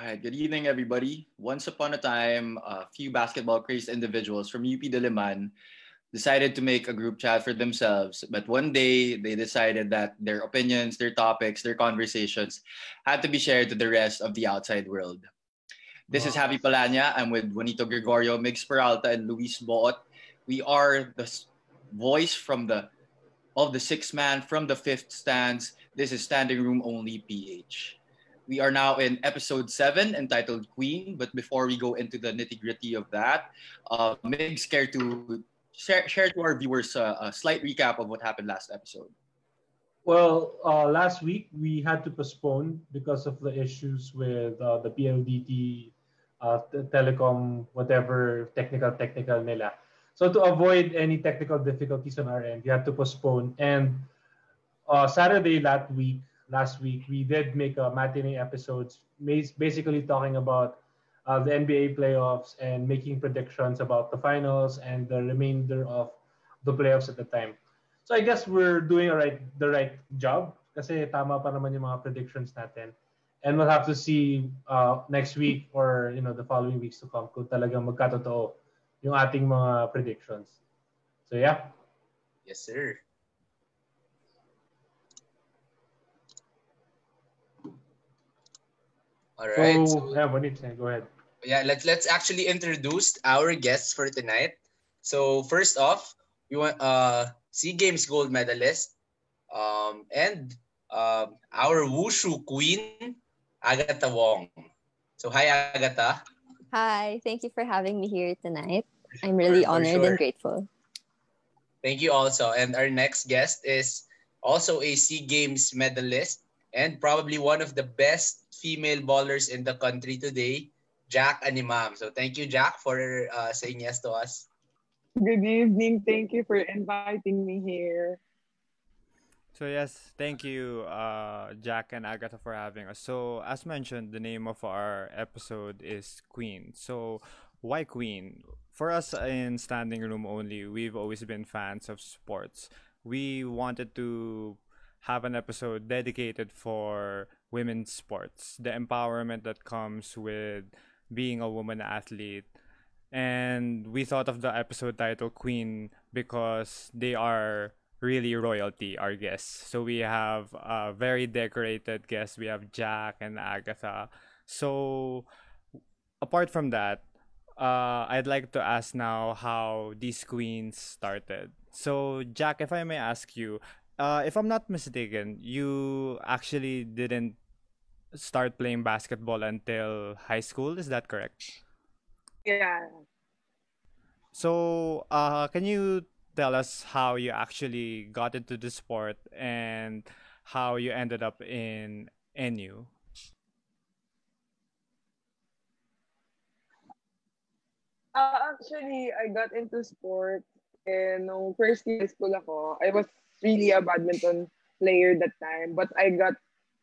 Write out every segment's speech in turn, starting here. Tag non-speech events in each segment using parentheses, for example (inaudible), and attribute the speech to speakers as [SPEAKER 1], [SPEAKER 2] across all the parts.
[SPEAKER 1] All right, good evening, everybody. Once upon a time, a few basketball crazed individuals from UP Diliman decided to make a group chat for themselves. But one day, they decided that their opinions, their topics, their conversations had to be shared to the rest of the outside world. This wow. is Happy Palanya. I'm with Juanito Gregorio, Migs Peralta, and Luis Boot. We are the voice from the of the sixth man from the fifth stands. This is Standing Room Only PH. We are now in episode seven entitled Queen. But before we go into the nitty gritty of that, uh, Migs, care to share, share to our viewers uh, a slight recap of what happened last episode?
[SPEAKER 2] Well, uh, last week we had to postpone because of the issues with uh, the PLDT, uh, telecom, whatever technical technical nila. So to avoid any technical difficulties on our end, we had to postpone. And uh, Saturday last week, last week we did make a matinee episodes, basically talking about uh, the NBA playoffs and making predictions about the finals and the remainder of the playoffs at the time. So I guess we're doing the right job kasi tama pa naman yung mga predictions natin. And we'll have to see uh, next week or you know the following weeks to come kung talagang magkatotoo yung ating mga predictions. So yeah.
[SPEAKER 3] Yes, sir. All right.
[SPEAKER 2] So, so yeah, Bonit, go ahead.
[SPEAKER 3] Yeah, let's let's actually introduce our guests for tonight. So first off, we want uh SEA Games gold medalist, um, and uh, our wushu queen, Agatha Wong. So hi Agatha.
[SPEAKER 4] Hi, thank you for having me here tonight. I'm really for, honored for sure. and grateful.
[SPEAKER 3] Thank you also. And our next guest is also a SEA Games medalist and probably one of the best female bowlers in the country today, Jack Animam. So thank you, Jack, for uh, saying yes to us.
[SPEAKER 5] Good evening. Thank you for inviting me here.
[SPEAKER 6] So yes, thank you, uh, Jack and Agatha, for having us. So as mentioned, the name of our episode is Queen. So why Queen? For us in Standing Room Only, we've always been fans of sports. We wanted to have an episode dedicated for women's sports, the empowerment that comes with being a woman athlete. And we thought of the episode title Queen because they are really royalty, our guests. So we have a very decorated guests. We have Jack and Agatha. So apart from that, uh, I'd like to ask now how these queens started. So Jack, if I may ask you, uh, if I'm not mistaken, you actually didn't start playing basketball until high school. Is that correct?
[SPEAKER 5] Yeah.
[SPEAKER 6] So, uh, can you tell us how you actually got into the sport and how you ended up in NU?
[SPEAKER 5] Uh, actually, I got into sport and nung first year school ako, I was really a badminton player that time. But I got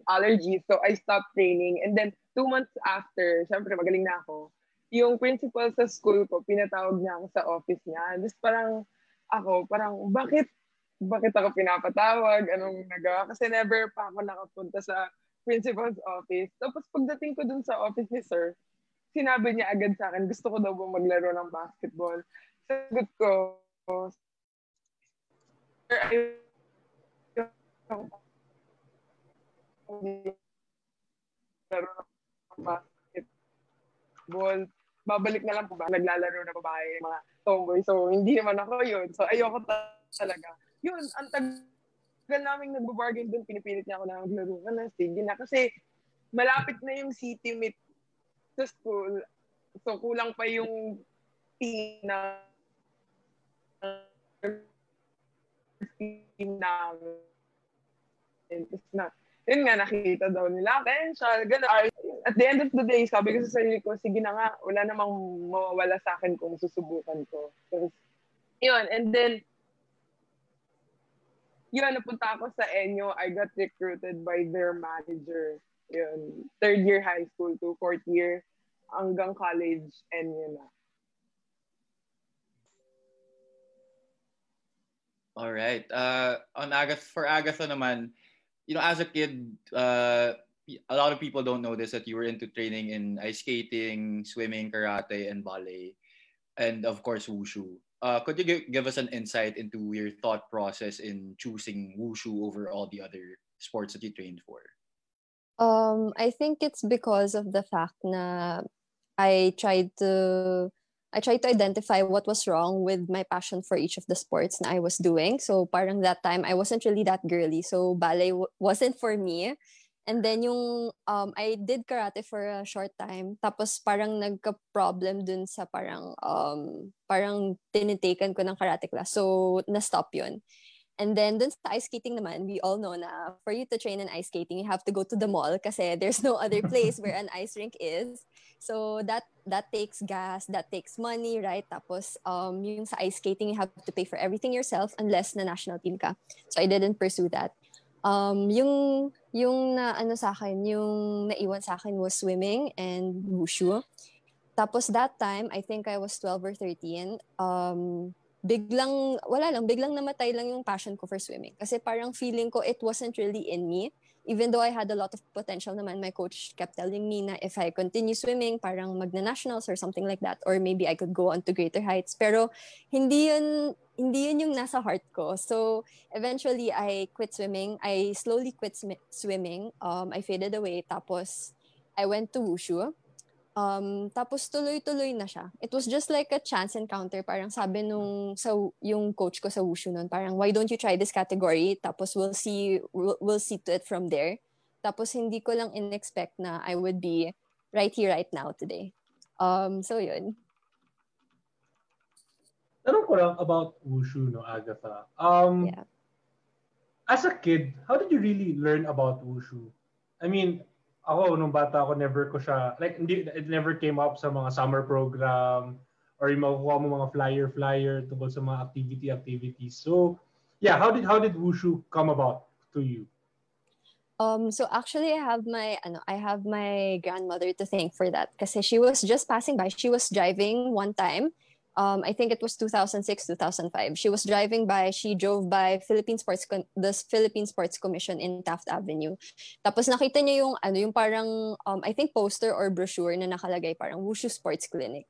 [SPEAKER 5] allergies. So I stopped training. And then two months after, syempre magaling na ako, yung principal sa school ko, pinatawag niya ako sa office niya. Tapos parang ako, parang bakit bakit ako pinapatawag? Anong nagawa? Kasi never pa ako nakapunta sa principal's office. Tapos pagdating ko dun sa office ni sir, sinabi niya agad sa akin, gusto ko daw ba maglaro ng basketball. Sagot ko, sir, laro ng basketball, babalik na lang po ba, naglalaro na babae, mga tomboy. So, hindi naman ako yun. So, ayoko talaga. Yun, ang tagal namin nagbabargain doon, pinipilit niya ako na maglaro ka na, sige na. Kasi, malapit na yung city meet sa school. So, kulang pa yung team na team namin. It's not, yun nga, nakita daw nila, potential, gano'n. At the end of the day, sabi ko sa sarili ko, sige na nga, wala namang mawawala sa akin kung susubukan ko. So, yun, and then, yun, napunta ako sa Enyo, I got recruited by their manager. Yun, third year high school to fourth year hanggang college, Enyo na.
[SPEAKER 1] All right. Uh, on Agatha, for Agatha naman, you know, as a kid, uh, a lot of people don't know this that you were into training in ice skating, swimming, karate, and ballet, and of course wushu. Uh, could you give, give us an insight into your thought process in choosing wushu over all the other sports that you trained for?
[SPEAKER 4] Um, I think it's because of the fact na I tried to I tried to identify what was wrong with my passion for each of the sports na I was doing. So parang that time I wasn't really that girly. So ballet w- wasn't for me. And then yung um I did karate for a short time. Tapos parang nagka-problem dun sa parang um parang tinitaken ko ng karate class. So na-stop 'yun. And then dun sa ice skating naman, we all know na for you to train in ice skating, you have to go to the mall kasi there's no other place where an ice rink is. So that that takes gas, that takes money, right? Tapos um yung sa ice skating, you have to pay for everything yourself unless na national team ka. So I didn't pursue that. Um yung yung na ano sa akin, yung naiwan sa akin was swimming and wushu. Tapos that time, I think I was 12 or 13. Um biglang, wala lang, biglang namatay lang yung passion ko for swimming. Kasi parang feeling ko it wasn't really in me. Even though I had a lot of potential naman, my coach kept telling me na if I continue swimming, parang magna-nationals or something like that. Or maybe I could go on to greater heights. Pero hindi yun, hindi yun yung nasa heart ko. So eventually, I quit swimming. I slowly quit sm- swimming. Um, I faded away. Tapos, I went to wushu. Um, tapos tuloy-tuloy na siya. It was just like a chance encounter. Parang sabi nung sa yung coach ko sa wushu noon, parang why don't you try this category? Tapos we'll see we'll, we'll see to it from there. Tapos hindi ko lang in-expect na I would be right here right now today. Um, so yun.
[SPEAKER 2] Tanong ko lang about wushu, no, Agatha. Um,
[SPEAKER 4] Yeah.
[SPEAKER 2] As a kid, how did you really learn about wushu? I mean, ako, nung bata ako, never ko siya, like, hindi, it never came up sa mga summer program or yung makukuha mo mga flyer-flyer tungkol sa mga activity-activities. So, yeah, how did how did wushu come about to you?
[SPEAKER 4] Um, so actually, I have my, ano, I have my grandmother to thank for that. Kasi she was just passing by. She was driving one time. Um, I think it was 2006, 2005. She was driving by. She drove by Philippine Sports, the Philippine Sports Commission in Taft Avenue. Tapos nakita niya yung, ano, yung parang, um, I think poster or brochure na nakalagay parang Wushu Sports Clinic.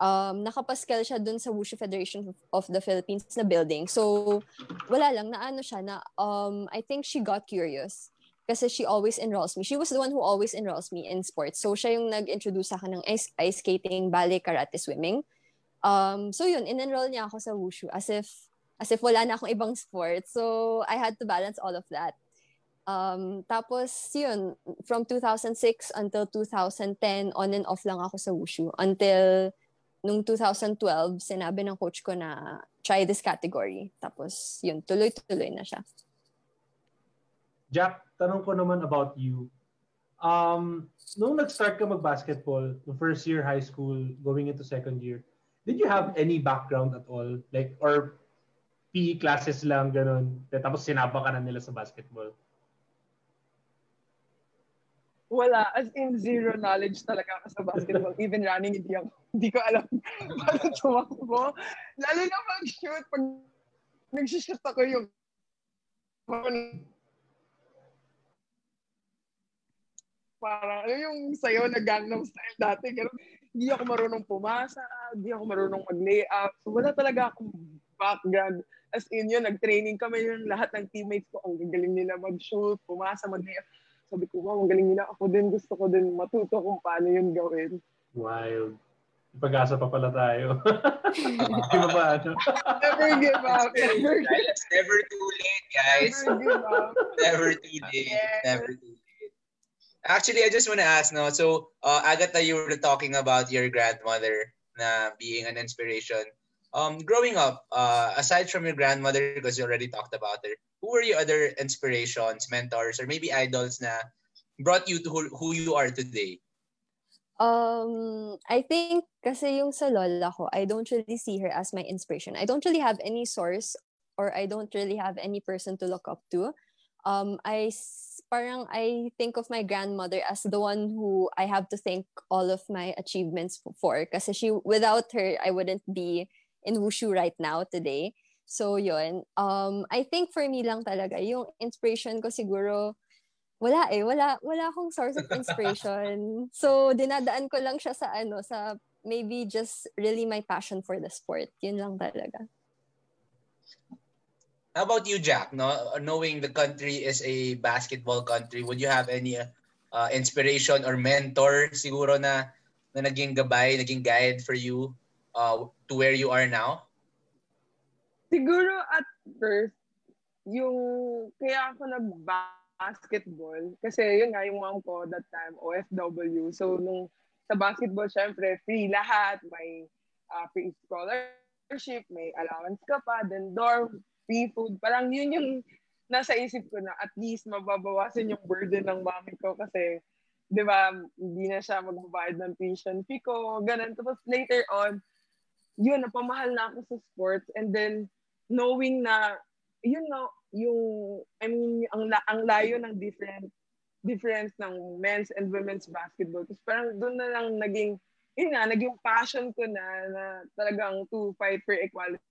[SPEAKER 4] Um, nakapaskel siya dun sa Wushu Federation of the Philippines na building. So, wala lang, na ano siya, na um, I think she got curious kasi she always enrolls me. She was the one who always enrolls me in sports. So siya yung nag-introduce sa akin ng ice, ice skating, ballet, karate, swimming. Um, so yun, in-enroll niya ako sa wushu as if as if wala na akong ibang sport. So I had to balance all of that. Um, tapos yun, from 2006 until 2010, on and off lang ako sa wushu. Until nung 2012, sinabi ng coach ko na try this category. Tapos yun, tuloy-tuloy na siya.
[SPEAKER 2] Jack, tanong ko naman about you. Um, nung nag-start ka mag-basketball, first year high school, going into second year, did you have any background at all? Like, or PE classes lang, ganun. Tapos sinaba ka na nila sa basketball?
[SPEAKER 5] Wala. As in, zero knowledge talaga ako sa basketball. (laughs) Even running, hindi, ako, hindi ko alam (laughs) paano tumakbo. Lalo na mag-shoot. Pag nag-shoot ako yung parang ano yung sayo na Gangnam Style dati. Ganun. Hindi ako marunong pumasa, hindi ako marunong mag-layup. So wala talaga akong background. As in yun, nag-training kami yung lahat ng teammates ko. Ang gagaling nila mag-shoot, pumasa, mag-layup. Sabi ko, wow, ang galing nila. Ako din, gusto ko din matuto kung paano yun gawin.
[SPEAKER 2] Wild. Pag-asa pa pala tayo. Di ba ba ano?
[SPEAKER 5] Never give up. Never,
[SPEAKER 3] never too late, guys.
[SPEAKER 5] never give up.
[SPEAKER 3] Never too late. Never too late. Actually, I just want to ask, no? So, uh, Agatha, you were talking about your grandmother na being an inspiration. Um, growing up, uh, aside from your grandmother, because you already talked about her, who were your other inspirations, mentors, or maybe idols na brought you to who, who you are today?
[SPEAKER 4] Um, I think kasi yung sa lola ko, I don't really see her as my inspiration. I don't really have any source or I don't really have any person to look up to. Um, I parang I think of my grandmother as the one who I have to thank all of my achievements for kasi she without her I wouldn't be in wushu right now today. So yun. Um, I think for me lang talaga yung inspiration ko siguro wala eh, wala wala akong source of inspiration. (laughs) so dinadaan ko lang siya sa ano, sa maybe just really my passion for the sport. Yun lang talaga.
[SPEAKER 3] How about you, Jack? No, knowing the country is a basketball country, would you have any uh, inspiration or mentor siguro na na naging gabay, naging guide for you uh, to where you are now?
[SPEAKER 5] Siguro at first, yung kaya ako nag-basketball, kasi yun nga yung mom ko that time, OFW. So nung sa basketball, syempre, free lahat. May uh, free scholarship, may allowance ka pa, then dorm, free. Parang yun yung nasa isip ko na at least mababawasan yung burden ng mami ko kasi di ba, hindi na siya magbabayad ng tuition fee ko, ganun. Tapos later on, yun, napamahal na ako sa sports. And then, knowing na, yun na, yung, I mean, ang, ang layo ng different, difference ng men's and women's basketball. Tapos parang doon na lang naging, yun nga, naging passion ko na, na talagang to fight for equality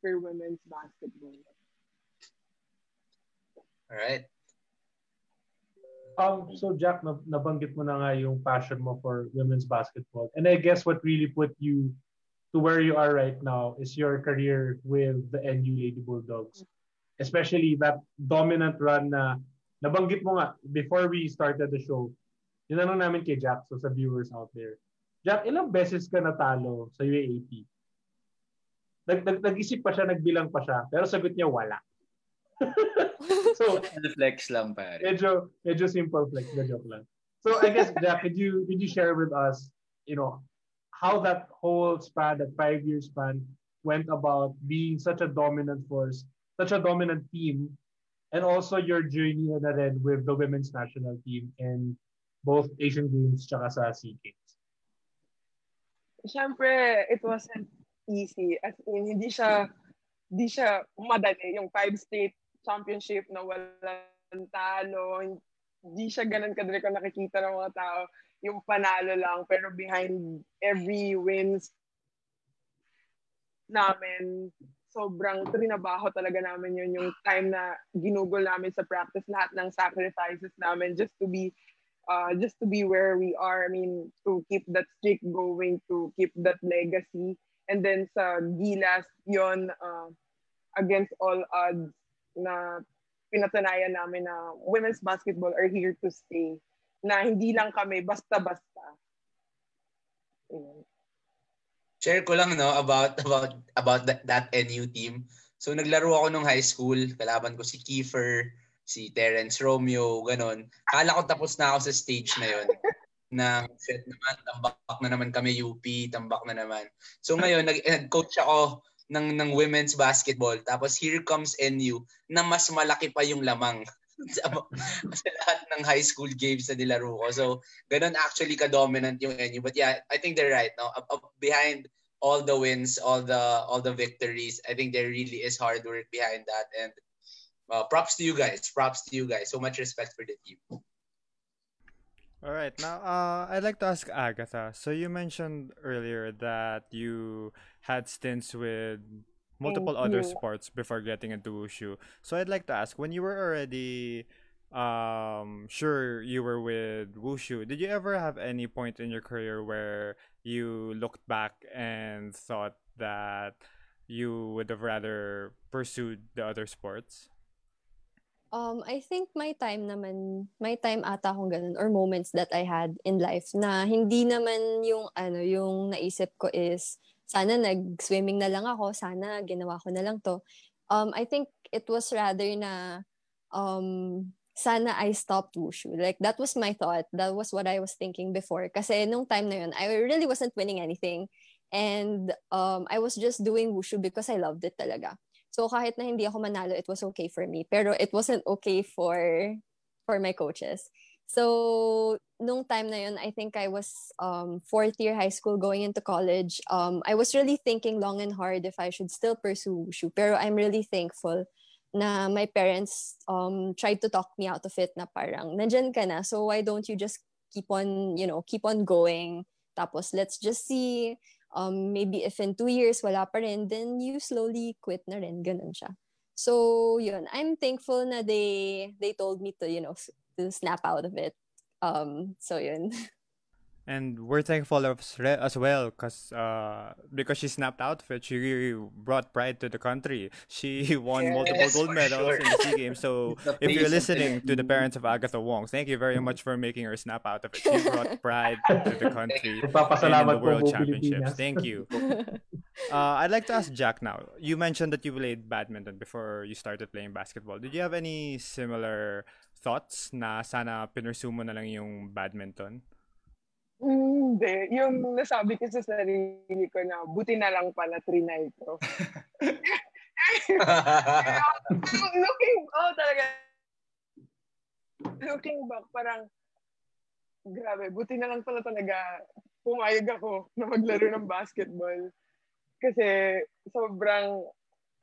[SPEAKER 5] for women's basketball.
[SPEAKER 3] Alright.
[SPEAKER 2] Um, so Jack, nabanggit mo na nga yung passion mo for women's basketball. And I guess what really put you to where you are right now is your career with the NU Lady Bulldogs. Especially that dominant run na nabanggit mo nga before we started the show. Tinanong namin kay Jack, so sa viewers out there. Jack, ilang beses ka natalo sa UAAP? Nag, nag, nag-isip pa siya, nagbilang pa siya, pero sagot niya wala. (laughs)
[SPEAKER 1] so, flex lang pare.
[SPEAKER 2] Medyo, medyo simple flex, na joke lang. So I guess, Jack, could you, could you share with us, you know, how that whole span, that five-year span, went about being such a dominant force, such a dominant team, and also your journey na rin with the women's national team in both Asian Games tsaka sa SEA Games?
[SPEAKER 5] Siyempre, it wasn't easy. As in, hindi siya, hindi siya madali. Yung five state championship na walang talo. Hindi siya ganun kadali ko nakikita ng mga tao. Yung panalo lang. Pero behind every wins namin, sobrang trinabaho talaga namin yun. Yung time na ginugol namin sa practice, lahat ng sacrifices namin just to be uh, just to be where we are. I mean, to keep that streak going, to keep that legacy. And then sa Gilas, yon uh, against all odds, na pinatunayan namin na women's basketball are here to stay. Na hindi lang kami basta-basta.
[SPEAKER 3] Share ko lang no about about about that, that NU team. So naglaro ako nung high school, kalaban ko si Kiefer, si Terence Romeo, ganon. Kala ko tapos na ako sa stage na yon (laughs) na set naman, tambak na naman kami UP, tambak na naman. So ngayon, nag-coach ako ng ng women's basketball. Tapos here comes NU na mas malaki pa yung lamang (laughs) sa, sa lahat ng high school games na nilaro ko. So, ganun actually ka-dominant yung NU. But yeah, I think they're right. No? Behind all the wins, all the all the victories, I think there really is hard work behind that. And uh, props to you guys. Props to you guys. So much respect for the team.
[SPEAKER 6] All right. Now, uh, I'd like to ask Agatha. So you mentioned earlier that you had stints with multiple Thank other you. sports before getting into wushu. So I'd like to ask, when you were already um sure you were with wushu, did you ever have any point in your career where you looked back and thought that you would have rather pursued the other sports?
[SPEAKER 4] Um, I think my time naman, my time ata akong ganun, or moments that I had in life na hindi naman yung, ano, yung naisip ko is, sana nag-swimming na lang ako, sana ginawa ko na lang to. Um, I think it was rather na, um, sana I stopped wushu. Like, that was my thought. That was what I was thinking before. Kasi nung time na yun, I really wasn't winning anything. And um, I was just doing wushu because I loved it talaga. So kahit na hindi ako manalo, it was okay for me. Pero it wasn't okay for for my coaches. So nung time na yun, I think I was um, fourth year high school going into college. Um, I was really thinking long and hard if I should still pursue wushu. Pero I'm really thankful na my parents um, tried to talk me out of it na parang, nandyan ka na, so why don't you just keep on, you know, keep on going. Tapos let's just see um, maybe if in two years wala pa rin, then you slowly quit na rin. Ganun siya. So, yun. I'm thankful na they, they told me to, you know, to snap out of it. Um, so yun. (laughs)
[SPEAKER 6] And we're thankful as, as well because uh, because she snapped out of it, she brought pride to the country. She (laughs) won
[SPEAKER 3] Yes,
[SPEAKER 6] multiple gold medals
[SPEAKER 3] sure.
[SPEAKER 6] in the SEA Games. So (laughs) if you're listening to the parents of Agatha Wong, thank you very much for making her snap out of it. She brought (laughs) pride to the country in the World Championships. Thank you. Uh, I'd like to ask Jack now. You mentioned that you played badminton before you started playing basketball. Did you have any similar thoughts na sana pinursu mo na lang yung badminton?
[SPEAKER 5] Hindi. Yung nasabi ko sa sarili ko na buti na lang pala trinay ko. (laughs) looking, oh talaga. Looking back, parang, grabe, buti na lang pala talaga pumayag ako na maglaro ng basketball. Kasi sobrang,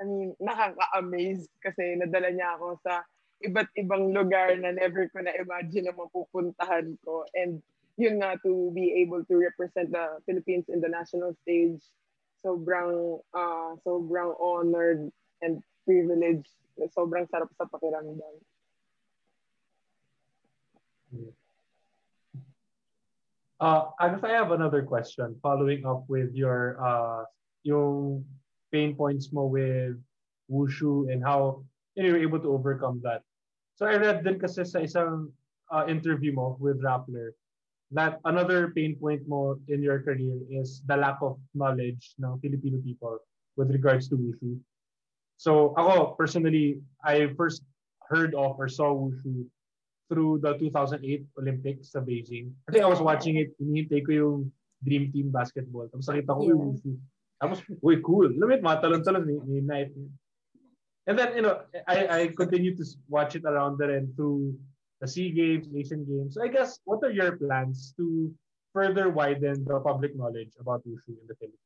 [SPEAKER 5] I mean, nakaka-amaze kasi nadala niya ako sa iba't ibang lugar na never ko na-imagine na mapupuntahan ko. And yun nga, to be able to represent the Philippines in the national stage, sobrang, uh, sobrang honored and privileged. Sobrang sarap sa pakiramdam.
[SPEAKER 2] Uh, Agatha, I have another question following up with your uh, yung pain points mo with wushu and how you know, you're able to overcome that. So I read din kasi sa isang uh, interview mo with Rappler that another pain point mo in your career is the lack of knowledge ng Filipino people with regards to wushu. So ako personally, I first heard of or saw wushu through the 2008 Olympics sa Beijing. I think I was watching it, hinihintay ko yung Dream Team basketball. Tapos nakita ko yung wushu. Tapos, uy, cool. Yun, mga talon-talon, may. And then, you know, I, I continue to watch it around there and through the SEA Games, Asian Games. So I guess, what are your plans to further widen the public knowledge about wushu in the Philippines?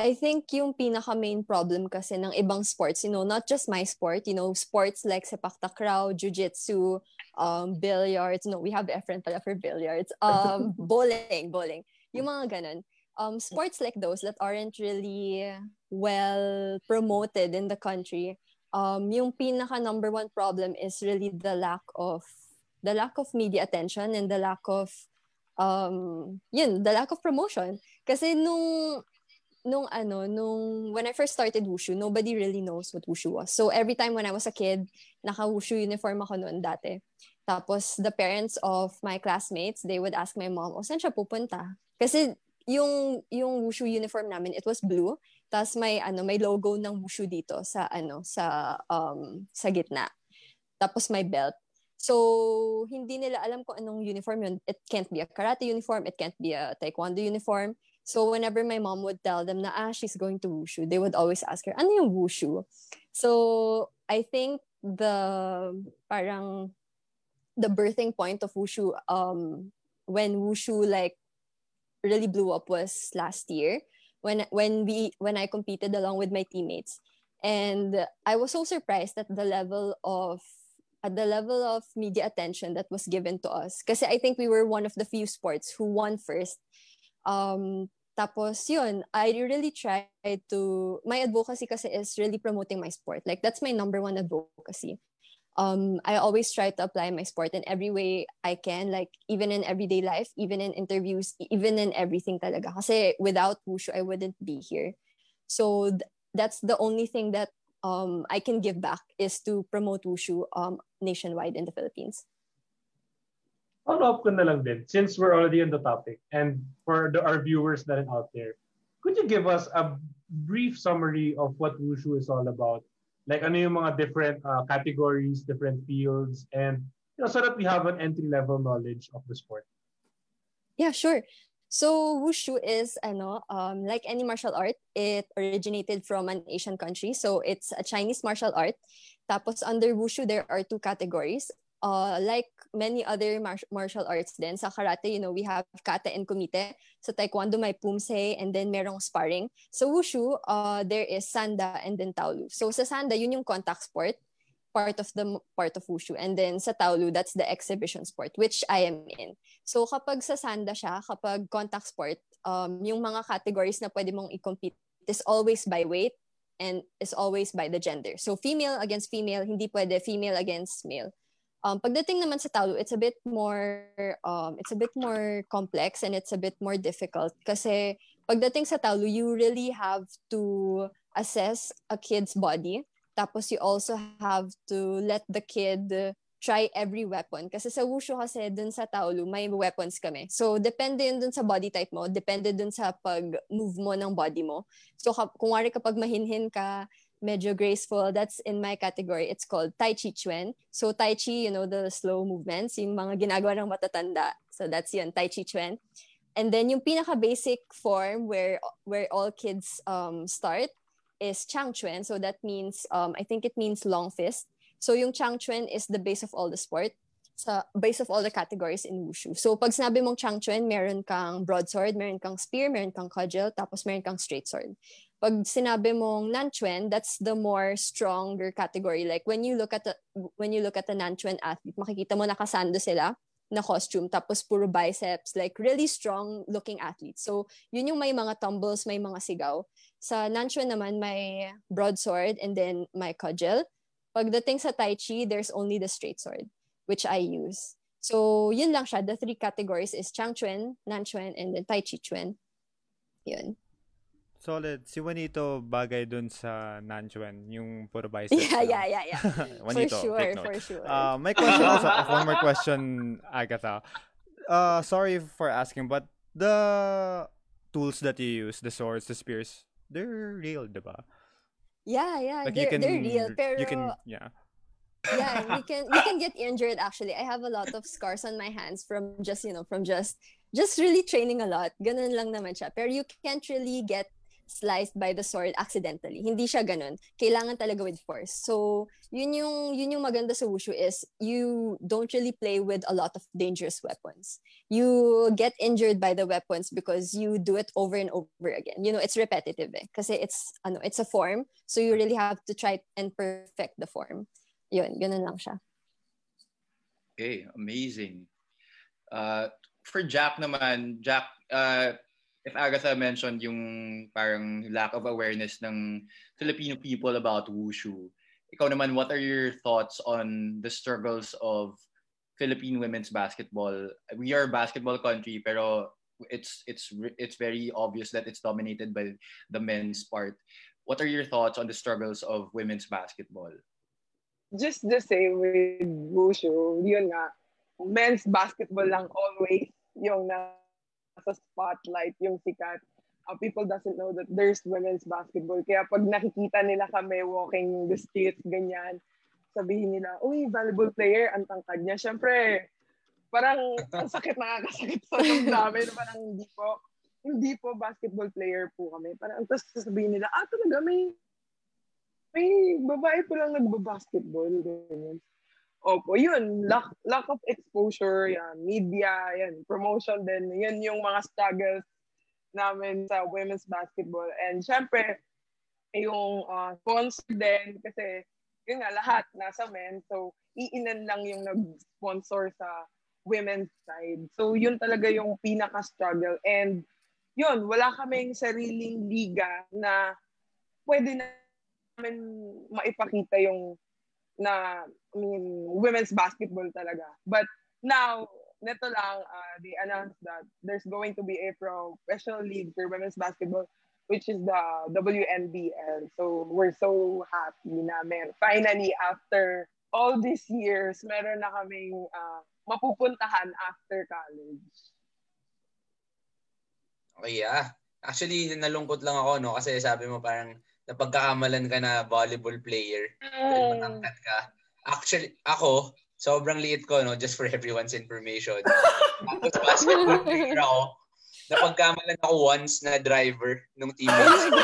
[SPEAKER 4] I think yung pinaka main problem kasi ng ibang sports, you know, not just my sport, you know, sports like sepak takraw, jiu-jitsu, um, billiards, no, we have Efren pala for billiards, um, (laughs) bowling, bowling, yung mga ganun. Um, sports like those that aren't really well promoted in the country, um, yung pinaka number one problem is really the lack of the lack of media attention and the lack of um yun the lack of promotion kasi nung nung ano, nung when I first started wushu, nobody really knows what wushu was. So every time when I was a kid, naka-wushu uniform ako noon dati. Tapos the parents of my classmates, they would ask my mom, "O saan siya pupunta?" Kasi yung yung wushu uniform namin, it was blue. Tapos may ano, may logo ng wushu dito sa ano, sa um sa gitna. Tapos may belt. So, hindi nila alam kung anong uniform yun. It can't be a karate uniform. It can't be a taekwondo uniform. So whenever my mom would tell them na ah, she's going to wushu, they would always ask her, ano yung wushu? So I think the parang the birthing point of wushu um when wushu like really blew up was last year when when we when I competed along with my teammates and I was so surprised at the level of at the level of media attention that was given to us Because I think we were one of the few sports who won first Um, tapos yun, I really try to, my advocacy kasi is really promoting my sport. Like that's my number one advocacy. Um, I always try to apply my sport in every way I can, like even in everyday life, even in interviews, even in everything talaga. Kasi without wushu, I wouldn't be here. So th- that's the only thing that um, I can give back is to promote wushu um, nationwide in the Philippines.
[SPEAKER 2] follow-up ko na lang din, since we're already on the topic, and for the, our viewers that are out there, could you give us a brief summary of what Wushu is all about? Like, ano yung mga different uh, categories, different fields, and you know, so that we have an entry-level knowledge of the sport.
[SPEAKER 4] Yeah, sure. So wushu is ano, um, like any martial art, it originated from an Asian country. So it's a Chinese martial art. Tapos under wushu, there are two categories. Uh, like many other mar- martial arts then sa karate, you know, we have kata and kumite. Sa taekwondo, may pumse and then merong sparring. So wushu, uh, there is sanda and then taolu. So sa sanda, yun yung contact sport part of the part of wushu. And then sa taolu, that's the exhibition sport, which I am in. So kapag sa sanda siya, kapag contact sport, um, yung mga categories na pwede mong i-compete is always by weight and is always by the gender. So female against female, hindi pwede female against male. Um, pagdating naman sa talo, it's a bit more um, it's a bit more complex and it's a bit more difficult kasi pagdating sa talo, you really have to assess a kid's body. Tapos you also have to let the kid try every weapon. Kasi sa wushu kasi dun sa Taolu, may weapons kami. So, depende yun dun sa body type mo. Depende dun sa pag-move mo ng body mo. So, kung wari kapag mahinhin ka, medyo graceful, that's in my category. It's called Tai Chi Chuan. So, Tai Chi, you know, the slow movements, yung mga ginagawa ng matatanda. So, that's yun, Tai Chi Chuan. And then, yung pinaka-basic form where where all kids um, start is Chang Chuan. So, that means, um, I think it means long fist. So yung Changchuan is the base of all the sport sa base of all the categories in wushu. So pag sinabi mong Changchuan, meron kang broadsword, meron kang spear, meron kang cudgel, tapos meron kang straight sword. Pag sinabi mong Nanchuan, that's the more stronger category. Like when you look at the when you look at the Nanchuan athlete, makikita mo nakasando sila na costume tapos puro biceps like really strong looking athletes. So yun yung may mga tumbles, may mga sigaw. Sa Nanchuan naman may broadsword and then may cudgel. Pagdating sa Tai Chi, there's only the straight sword, which I use. So, yun lang siya. The three categories is Chang Chuan, Nan Chuan, and then Tai Chi Chuan. Yun.
[SPEAKER 6] Solid. Si Juanito bagay dun sa Nanchuan, yung puro biceps.
[SPEAKER 4] Yeah, yeah, yeah, yeah. (laughs)
[SPEAKER 6] Juanito,
[SPEAKER 4] for sure, for sure.
[SPEAKER 6] Uh, my question also, (laughs) one more question, Agatha. Uh, sorry for asking, but the tools that you use, the swords, the spears, they're real, diba?
[SPEAKER 4] Yeah, yeah, like they're, can, they're real. Pero,
[SPEAKER 6] you can, yeah.
[SPEAKER 4] yeah, you can you can get injured actually. I have a lot of scars on my hands from just, you know, from just just really training a lot. Ganun lang naman siya. Pero you can't really get sliced by the sword accidentally. Hindi siya ganun. Kailangan talaga with force. So, yun yung, yun yung maganda sa wushu is you don't really play with a lot of dangerous weapons. You get injured by the weapons because you do it over and over again. You know, it's repetitive eh. Kasi it's, ano, it's a form. So, you really have to try and perfect the form. Yun, ganun lang siya.
[SPEAKER 1] Okay, amazing. Uh, for Jack naman, Jack, uh, if Agatha mentioned yung parang lack of awareness ng Filipino people about wushu, ikaw naman, what are your thoughts on the struggles of Philippine women's basketball? We are a basketball country, pero it's it's it's very obvious that it's dominated by the men's part. What are your thoughts on the struggles of women's basketball?
[SPEAKER 5] Just the same with wushu, yun nga, men's basketball lang always yung na sa spotlight yung sikat. Uh, people doesn't know that there's women's basketball. Kaya pag nakikita nila kami walking the streets, ganyan, sabihin nila, uy, volleyball player, ang tangkad niya. Siyempre, parang ang sakit nakakasakit sa namin. Parang hindi po, hindi po basketball player po kami. Parang tapos sasabihin nila, ah, talaga may, may babae po lang nagbabasketball. Ganyan. Opo, yun, lack, lack of exposure, yan, media, yan, promotion din, yan yung mga struggles namin sa women's basketball. And syempre, yung uh, sponsor din, kasi yun nga, lahat nasa men, so iinan lang yung nag-sponsor sa women's side. So yun talaga yung pinaka-struggle. And yun, wala kaming sariling liga na pwede namin maipakita yung na I mean, women's basketball talaga. But now, neto lang, uh, they announced that there's going to be a professional league for women's basketball, which is the WNBL. So, we're so happy na mer finally, after all these years, meron na kaming uh, mapupuntahan after college.
[SPEAKER 3] Okay, yeah. Actually, nalungkot lang ako, no? Kasi sabi mo parang napagkaamalan ka na volleyball player. Mm. Matangkat ka. Actually, ako, sobrang liit ko, no? Just for everyone's information. (laughs) Tapos basketball player ako. Napagkamalan ako once na driver nung teammates. (laughs)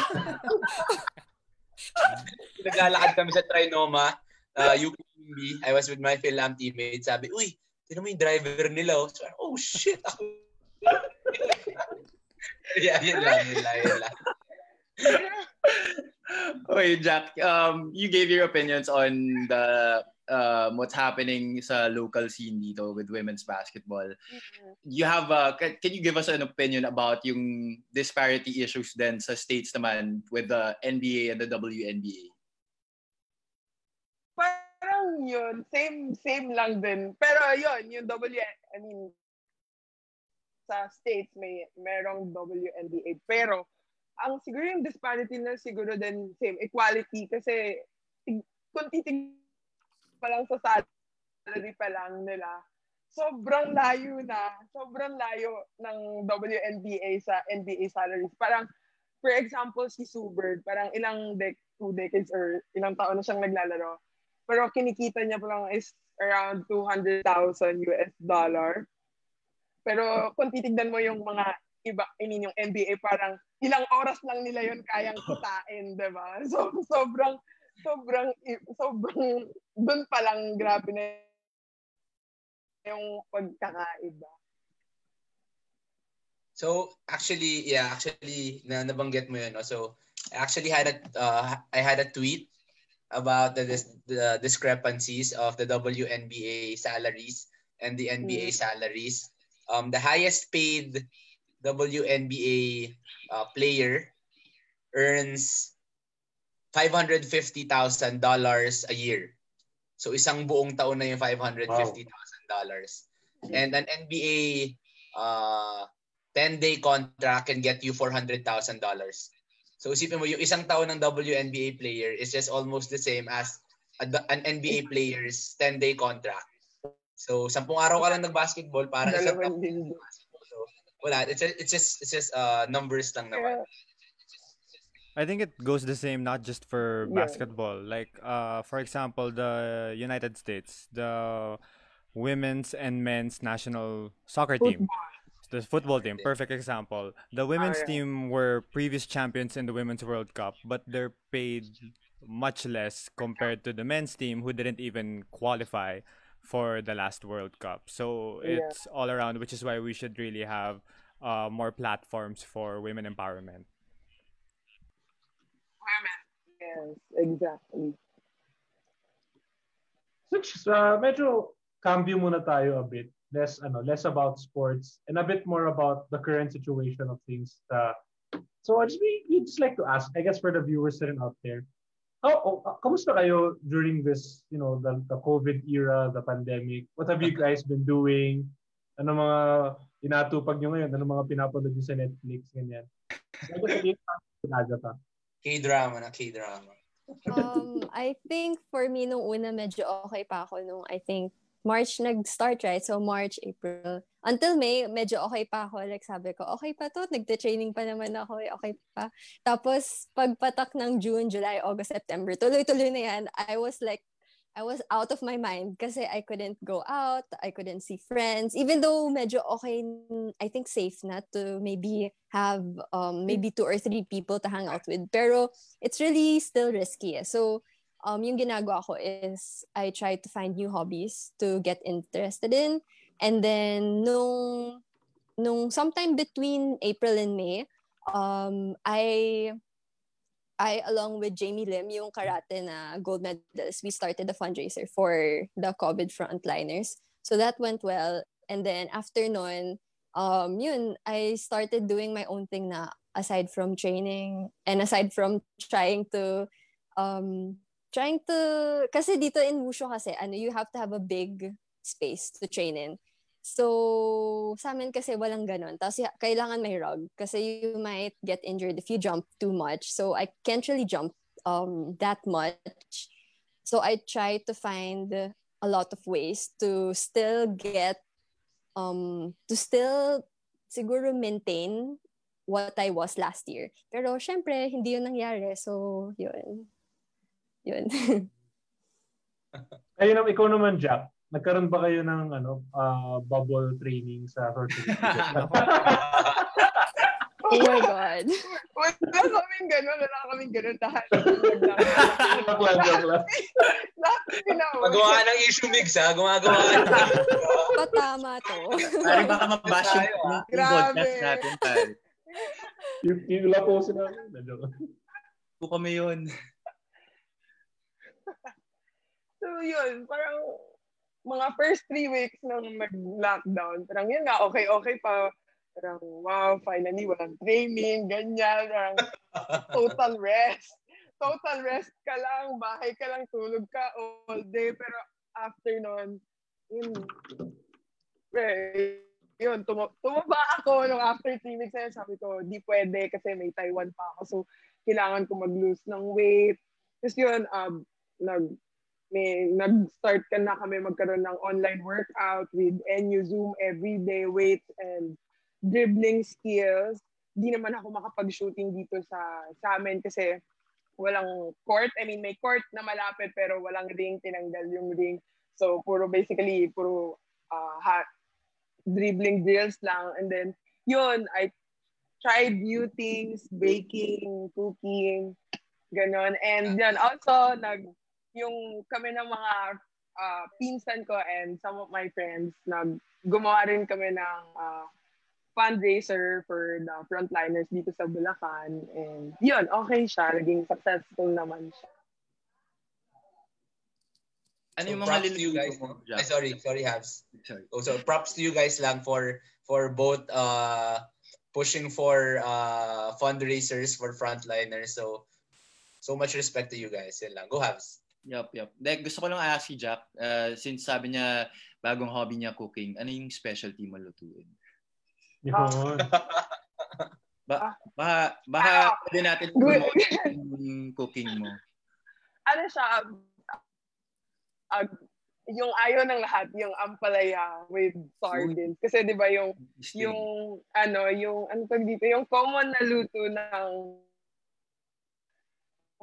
[SPEAKER 3] Naglalakad kami sa Trinoma, uh, UPMB. I was with my Philam teammates. Sabi, uy, sino mo yung driver nila? Oh, so, oh shit, ako. (laughs) yeah, yun lang, yun lang, yun lang.
[SPEAKER 1] Okay, Jack, um, you gave your opinions on the um, what's happening sa local scene dito with women's basketball. Mm-hmm. You have uh, can, can you give us an opinion about yung disparity issues then sa states naman with the NBA and the WNBA?
[SPEAKER 5] Parang yun, same, same lang din. Pero yun, yung W, I mean, sa States, may merong WNBA. Pero, ang siguro yung disparity na siguro din same, equality. Kasi, kung titig pa lang sa salary pa lang nila, sobrang layo na. Sobrang layo ng WNBA sa NBA salaries. Parang, for example, si Subert, parang ilang dec two decades or ilang taon na siyang naglalaro. Pero kinikita niya pa lang is around 200,000 US dollar. Pero kung titignan mo yung mga iba, I mean, yung NBA, parang ilang oras lang nila yon kayang (laughs) kitain, di ba? So, sobrang, sobrang, sobrang, dun pa lang grabe na yung pagkakaiba.
[SPEAKER 3] So, actually, yeah, actually, na nabanggit mo yun. No? So, I actually had a, uh, I had a tweet about the, the discrepancies of the WNBA salaries and the NBA mm. salaries. Um, the highest paid WNBA uh, player earns $550,000 a year. So isang buong taon na yung $550,000. Wow. And an NBA uh, 10-day contract can get you $400,000. So isipin mo, yung isang taon ng WNBA player is just almost the same as an NBA player's 10-day contract. So, sampung araw ka lang nag-basketball para. So, wala. It's, it's just, it's just uh, numbers lang naman.
[SPEAKER 6] I think it goes the same not just for basketball. Like, uh, for example, the United States, the women's and men's national soccer team. The football team, perfect example. The women's oh, yeah. team were previous champions in the Women's World Cup, but they're paid much less compared to the men's team who didn't even qualify for the last World Cup. So it's yeah. all around, which is why we should really have uh, more platforms for women empowerment.
[SPEAKER 5] Women, yes, exactly.
[SPEAKER 2] So, uh, medyo cambio muna tayo a bit. less ano less about sports and a bit more about the current situation of things. Uh, so I just we just like to ask, I guess for the viewers sitting out there, how oh, uh, kamusta kayo during this, you know, the, the COVID era, the pandemic? What have you (laughs) guys been doing? Ano mga inatupag nyo ngayon? Ano mga pinapanood nyo sa Netflix? Ganyan.
[SPEAKER 3] K-drama na, K-drama.
[SPEAKER 4] um, I think for me nung una medyo okay pa ako nung I think March nag-start, right? So, March, April. Until May, medyo okay pa ako. Like, sabi ko, okay pa to. Nagte-training pa naman ako. Eh, okay pa. Tapos, pagpatak ng June, July, August, September, tuloy-tuloy na yan. I was like, I was out of my mind kasi I couldn't go out, I couldn't see friends, even though medyo okay, I think safe na to maybe have um, maybe two or three people to hang out with. Pero it's really still risky. Eh. So um, yung ginagawa ko is I try to find new hobbies to get interested in. And then, nung, nung sometime between April and May, um, I, I, along with Jamie Lim, yung karate na gold medalist, we started a fundraiser for the COVID frontliners. So that went well. And then after nun, um, yun, I started doing my own thing na aside from training and aside from trying to um, trying to, kasi dito in Wushu kasi, ano, you have to have a big space to train in. So, sa amin kasi walang ganun. Tapos, kailangan may rug kasi you might get injured if you jump too much. So, I can't really jump um, that much. So, I try to find a lot of ways to still get, um, to still siguro maintain what I was last year. Pero, syempre, hindi yun nangyari. So, yun. Yun. (laughs)
[SPEAKER 2] Ayun, ikaw naman, Jack. Nagkaroon ba kayo ng ano uh, bubble training sa (laughs) sorcery?
[SPEAKER 4] oh my God.
[SPEAKER 5] Wala kaming gano'n. Wala kaming gano'n. Lahat.
[SPEAKER 3] Magawa ng issue mix, ha? Gumagawa ka ng
[SPEAKER 4] Patama to.
[SPEAKER 1] Pari baka mabash yung, podcast natin, pare.
[SPEAKER 2] Yung, laposin namin.
[SPEAKER 1] Po kami yun.
[SPEAKER 5] So, yun, parang mga first three weeks nang nag-lockdown, parang yun nga, okay-okay pa. Parang, wow, finally, walang training, ganyan, parang total rest. total rest ka lang, bahay ka lang, tulog ka all day. Pero after nun, yun, eh, yun, tum- tumaba ako nung after three weeks na sabi ko, di pwede kasi may Taiwan pa ako. So, kailangan ko mag-lose ng weight. Tapos yun, um, nag, may, nag-start ka na kami magkaroon ng online workout with NU Zoom everyday weights and dribbling skills. Di naman ako makapag-shooting dito sa, sa amin kasi walang court. I mean, may court na malapit pero walang ring, tinanggal yung ring. So, puro basically, puro uh, ha- dribbling drills lang. And then, yun, I tried new things, baking, cooking, ganon. And yun, also, nag, yung kami ng mga uh, pinsan ko and some of my friends, nag, gumawa rin kami ng uh, fundraiser for the frontliners dito sa Bulacan. And yun, okay siya. Naging successful naman siya.
[SPEAKER 1] Ano
[SPEAKER 3] So,
[SPEAKER 1] yung mga
[SPEAKER 3] props to you guys.
[SPEAKER 1] mo,
[SPEAKER 3] Ay, sorry, sorry, Habs.
[SPEAKER 1] Sorry.
[SPEAKER 3] Oh, so props to you guys lang for for both uh pushing for uh fundraisers for frontliners. So so much respect to you guys. Yan lang. Go Habs.
[SPEAKER 1] Yup, yup. Dek, gusto ko lang ask si Jack, uh, since sabi niya bagong hobby niya cooking, ano yung specialty mo lutuin?
[SPEAKER 2] Yun.
[SPEAKER 1] Ba baka, baka
[SPEAKER 5] Ah.
[SPEAKER 1] pwede natin yung cooking mo.
[SPEAKER 5] ano siya, uh, yung ayaw ng lahat, yung ampalaya with sardines. Kasi di ba yung, yung, ano, yung, ano tawag dito, yung common na luto ng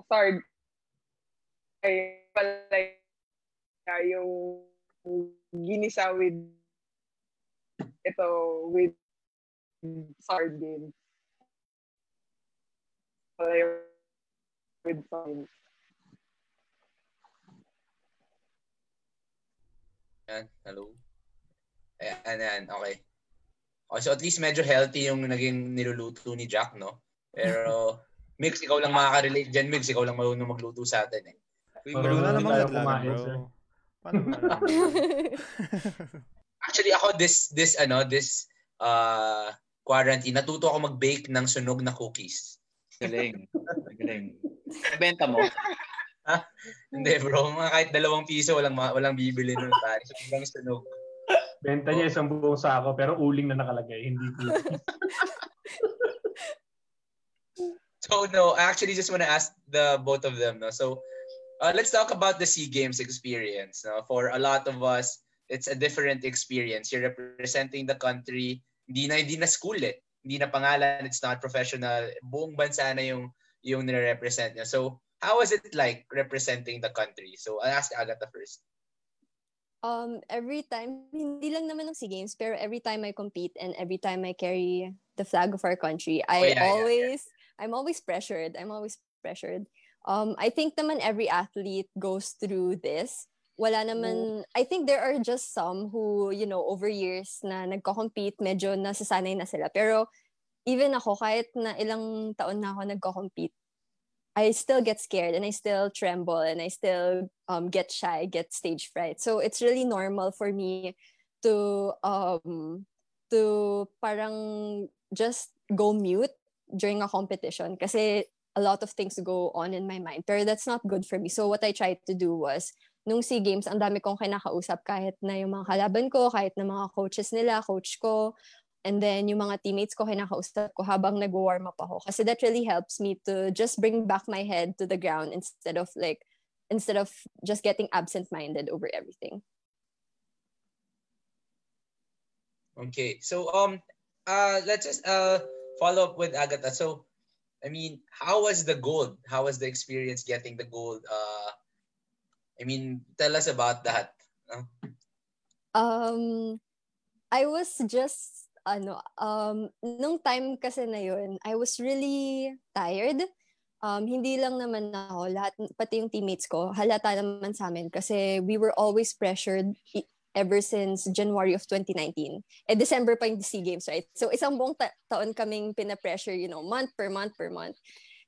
[SPEAKER 5] sard ay palaya, yung ginisa with ito, with sardines. Palaya with sardines.
[SPEAKER 3] Yan. Hello. Ayan, ayan. Okay. Okay, so at least medyo healthy yung naging niluluto ni Jack, no? Pero, (laughs) Mix, ikaw lang makaka-relate dyan, Mix. Ikaw lang marunong magluto sa atin, eh.
[SPEAKER 1] Uy,
[SPEAKER 2] Parang
[SPEAKER 6] Wala namang
[SPEAKER 2] tayo kumain, sir.
[SPEAKER 6] Paano? (laughs) (laughs)
[SPEAKER 3] Actually, ako this, this, ano, this, uh, quarantine, natuto ako mag-bake ng sunog na cookies.
[SPEAKER 1] Galing. Galing. Benta mo? (laughs)
[SPEAKER 3] Hindi, bro. Mga kahit dalawang piso, walang, walang bibili nun, pare. So, biglang sunog.
[SPEAKER 2] Benta niya isang buong sako pero uling na nakalagay, hindi cookies.
[SPEAKER 3] So, no, I actually just want to ask the both of them, no? So, uh, let's talk about the SEA Games experience. No? For a lot of us, it's a different experience. You're representing the country. Hindi na, hindi na school eh. Hindi na pangalan. It's not professional. Buong bansa na yung, yung nire-represent niya. So, how was it like representing the country? So, I'll ask Agatha first.
[SPEAKER 4] Um, every time, hindi lang naman ng SEA Games, pero every time I compete and every time I carry the flag of our country, I
[SPEAKER 3] Oh, yeah, yeah,
[SPEAKER 4] always, I'm always pressured. I'm always pressured. Um, I think naman every athlete goes through this. Wala naman, I think there are just some who, you know, over years na nagko-compete, medyo nasasanay na sila. Pero even ako, kahit na ilang taon na ako nagko-compete, I still get scared and I still tremble and I still um, get shy, get stage fright. So it's really normal for me to um to parang just go mute during a competition kasi a lot of things go on in my mind. Pero that's not good for me. So what I tried to do was nung SEA Games, ang dami kong kinakausap kahit na yung mga kalaban ko, kahit na mga coaches nila, coach ko, And then, yung mga teammates ko, kinakausap ko habang nag-warm up ako. Kasi that really helps me to just bring back my head to the ground instead of like, instead of just getting absent-minded over everything.
[SPEAKER 3] Okay. So um uh let's just uh follow up with Agatha. So I mean, how was the gold? How was the experience getting the gold? Uh I mean, tell us about that.
[SPEAKER 4] Um, I was just, ano, um, nung time kasi na yun, I was really tired. Um, hindi lang naman ako, lahat, pati yung teammates ko, halata naman sa amin kasi we were always pressured ever since January of 2019. Eh, December pa yung SEA Games, right? So, isang buong ta- taon kaming pina-pressure, you know, month per month per month.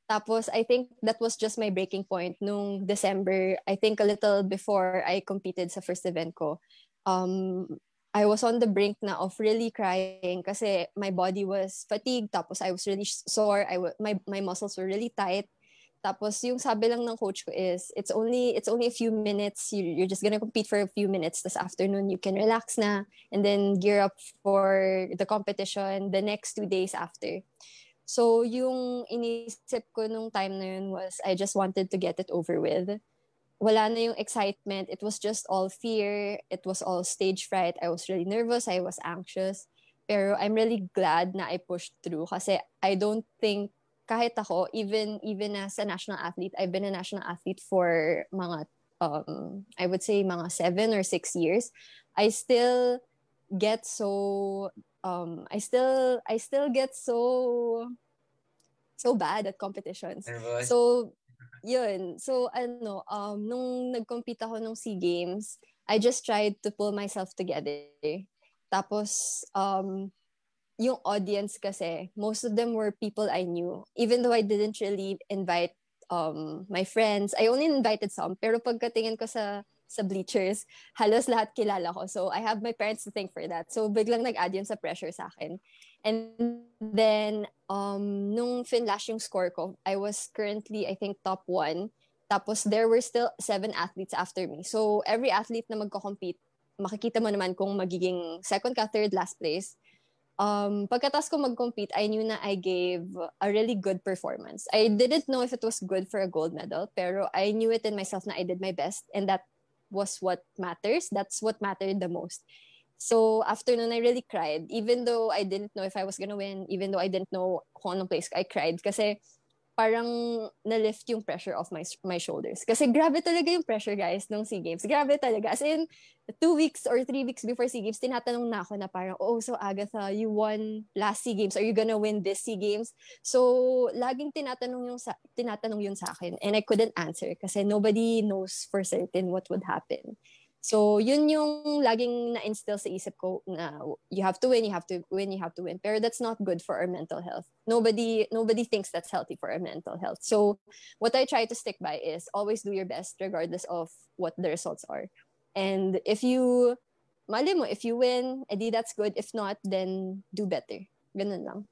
[SPEAKER 4] Tapos, I think that was just my breaking point nung December. I think a little before I competed sa first event ko. Um, I was on the brink na of really crying kasi my body was fatigued tapos I was really sore I w- my my muscles were really tight Tapos yung sabi lang ng coach ko is, it's only it's only a few minutes. You, you're just gonna compete for a few minutes. This afternoon, you can relax na and then gear up for the competition the next two days after. So yung inisip ko nung time na yun was, I just wanted to get it over with. Wala na yung excitement. It was just all fear. It was all stage fright. I was really nervous. I was anxious. Pero I'm really glad na I pushed through kasi I don't think kahit ako, even even as a national athlete, I've been a national athlete for mga, um, I would say mga seven or six years. I still get so, um, I still, I still get so, so bad at competitions.
[SPEAKER 3] Nervous.
[SPEAKER 4] So, yun. So, ano, um, nung nag-compete ako nung SEA Games, I just tried to pull myself together. Tapos, um, yung audience kasi, most of them were people I knew. Even though I didn't really invite um, my friends, I only invited some. Pero pagkatingin ko sa sa bleachers, halos lahat kilala ko. So, I have my parents to thank for that. So, biglang nag-add yun sa pressure sa akin. And then, um, nung finlash yung score ko, I was currently, I think, top one. Tapos, there were still seven athletes after me. So, every athlete na magko-compete, makikita mo naman kung magiging second ka, third, last place um, pagkatapos ko mag-compete, I knew na I gave a really good performance. I didn't know if it was good for a gold medal, pero I knew it in myself na I did my best and that was what matters. That's what mattered the most. So after nun, I really cried. Even though I didn't know if I was gonna win, even though I didn't know kung anong place, I cried. Kasi parang na-lift yung pressure off my my shoulders. Kasi grabe talaga yung pressure, guys, nung SEA Games. Grabe talaga. As in, two weeks or three weeks before SEA Games, tinatanong na ako na parang, oh, so Agatha, you won last SEA Games. Are you gonna win this SEA Games? So, laging tinatanong, yung sa, tinatanong yun sa akin. And I couldn't answer kasi nobody knows for certain what would happen. So, yun yung laging na-instill sa isip ko na you have to win, you have to win, you have to win. Pero that's not good for our mental health. Nobody nobody thinks that's healthy for our mental health. So, what I try to stick by is always do your best regardless of what the results are. And if you, mali if you win, edi that's good. If not, then do better. Ganun lang.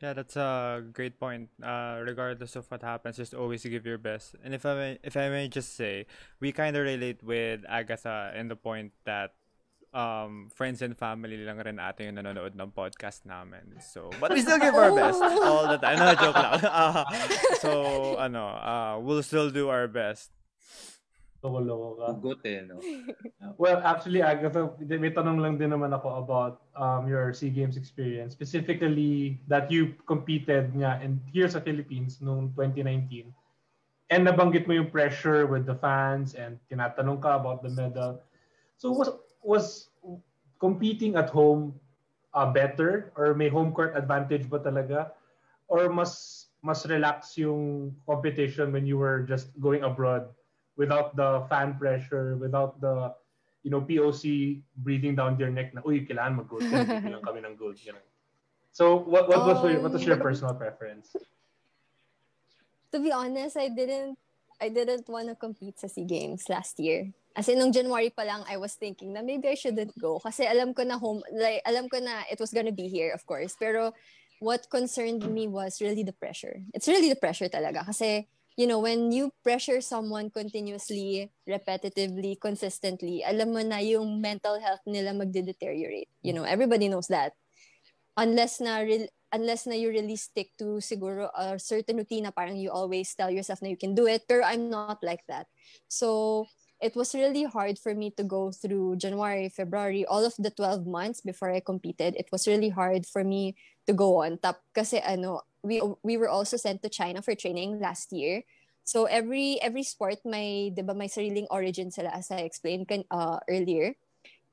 [SPEAKER 6] Yeah, that's a great point. Uh, regardless of what happens, just always give your best. And if I may, if I may just say, we kind of relate with Agatha in the point that um, friends and family lang rin ate yung nanonood ng podcast namin. So, but we still give our best (laughs) all the time. No, joke lang. (laughs) Uh, so, ano, uh, we'll still do our best.
[SPEAKER 2] Loko-loko ka.
[SPEAKER 1] Good eh, no? (laughs)
[SPEAKER 2] Well, actually, Agatha, may tanong lang din naman ako about um, your SEA Games experience. Specifically, that you competed nga in, here sa Philippines noong 2019. And nabanggit mo yung pressure with the fans and tinatanong ka about the medal. So was was competing at home uh, better or may home court advantage ba talaga? Or mas mas relax yung competition when you were just going abroad without the fan pressure, without the you know POC breathing down their neck na uy kailangan mag-gold ka, hindi kami ng gold ganun. So what what was your, what was your oh. personal preference?
[SPEAKER 4] To be honest, I didn't I didn't want to compete sa SEA Games last year. As in, nung January pa lang, I was thinking na maybe I shouldn't go. Kasi alam ko na home, like, alam ko na it was gonna be here, of course. Pero what concerned me was really the pressure. It's really the pressure talaga. Kasi you know, when you pressure someone continuously, repetitively, consistently, alam mo na yung mental health nila magde-deteriorate. You know, everybody knows that. Unless na re- unless na you really stick to siguro a certain routine na parang you always tell yourself na you can do it. Pero I'm not like that. So, it was really hard for me to go through January, February, all of the 12 months before I competed. It was really hard for me to go on top kasi ano, we we were also sent to China for training last year. So every every sport may 'di ba may sariling origin sila as I explained kan, uh, earlier.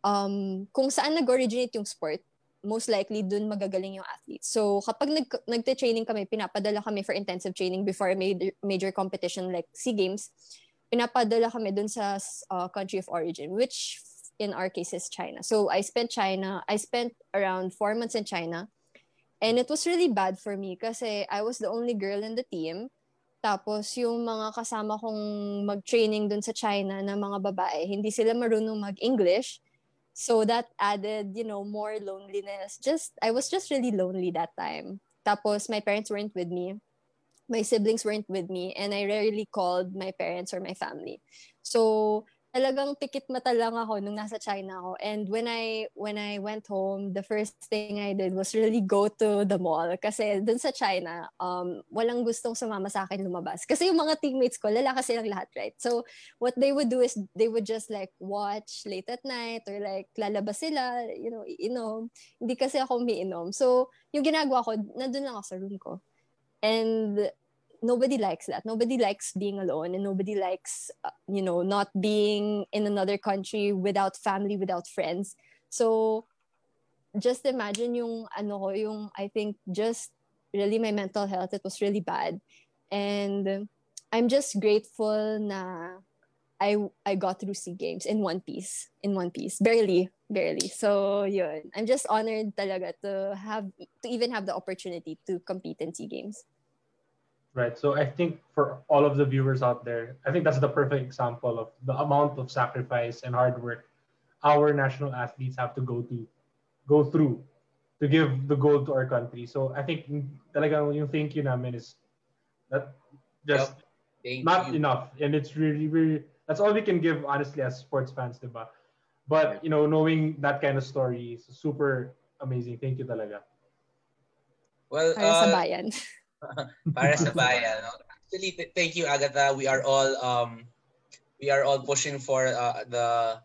[SPEAKER 4] Um kung saan nag-originate yung sport, most likely dun magagaling yung athlete. So kapag nag nagte-training kami, pinapadala kami for intensive training before major, major competition like SEA Games. Pinapadala kami dun sa uh, country of origin which in our case is China. So I spent China, I spent around four months in China And it was really bad for me kasi I was the only girl in the team. Tapos yung mga kasama kong mag-training dun sa China na mga babae, hindi sila marunong mag-English. So that added, you know, more loneliness. Just I was just really lonely that time. Tapos my parents weren't with me. my siblings weren't with me and I rarely called my parents or my family. So talagang pikit mata lang ako nung nasa China ako. And when I when I went home, the first thing I did was really go to the mall kasi dun sa China, um walang gustong sumama sa akin lumabas. Kasi yung mga teammates ko, lalaki silang lahat, right? So what they would do is they would just like watch late at night or like lalabas sila, you know, inom. Hindi kasi ako umiinom. So yung ginagawa ko, nandun lang ako sa room ko. And nobody likes that. Nobody likes being alone and nobody likes, uh, you know, not being in another country without family, without friends. So just imagine yung ano yung I think just really my mental health, it was really bad. And I'm just grateful na I I got through SEA Games in one piece, in one piece, barely, barely. So yun, I'm just honored talaga to have to even have the opportunity to compete in SEA Games.
[SPEAKER 2] Right. So I think for all of the viewers out there, I think that's the perfect example of the amount of sacrifice and hard work our national athletes have to go to go through to give the gold to our country. So I think talagang yung thank you namin is that just
[SPEAKER 3] Thank
[SPEAKER 2] not
[SPEAKER 3] you.
[SPEAKER 2] enough. And it's really, really that's all we can give honestly as sports fans, diba? But you know, knowing that kind of story is super amazing. Thank you talaga.
[SPEAKER 3] Well,
[SPEAKER 4] Para sa
[SPEAKER 3] uh,
[SPEAKER 4] bayan. (laughs) (laughs)
[SPEAKER 3] para sa bayan. no? Actually, th- thank you, Agatha. We are all um, we are all pushing for uh, the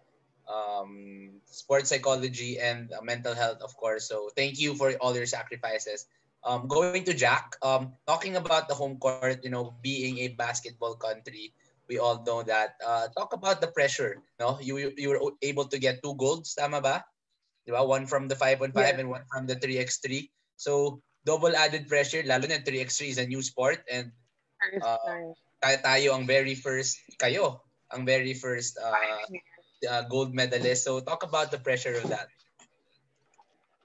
[SPEAKER 3] um, sports psychology and uh, mental health, of course. So thank you for all your sacrifices. Um, going to Jack, um, talking about the home court, you know, being a basketball country, we all know that. Uh, talk about the pressure. No, you you you were able to get two golds, tama ba? Di ba? One from the 5 on 5
[SPEAKER 5] Yeah.
[SPEAKER 3] and one from the 3x3. So double added pressure, lalo na 3x3 is a new sport and Uh, tayo, tayo ang very first, kayo, ang very first uh, uh, gold medalist. So talk about the pressure of that.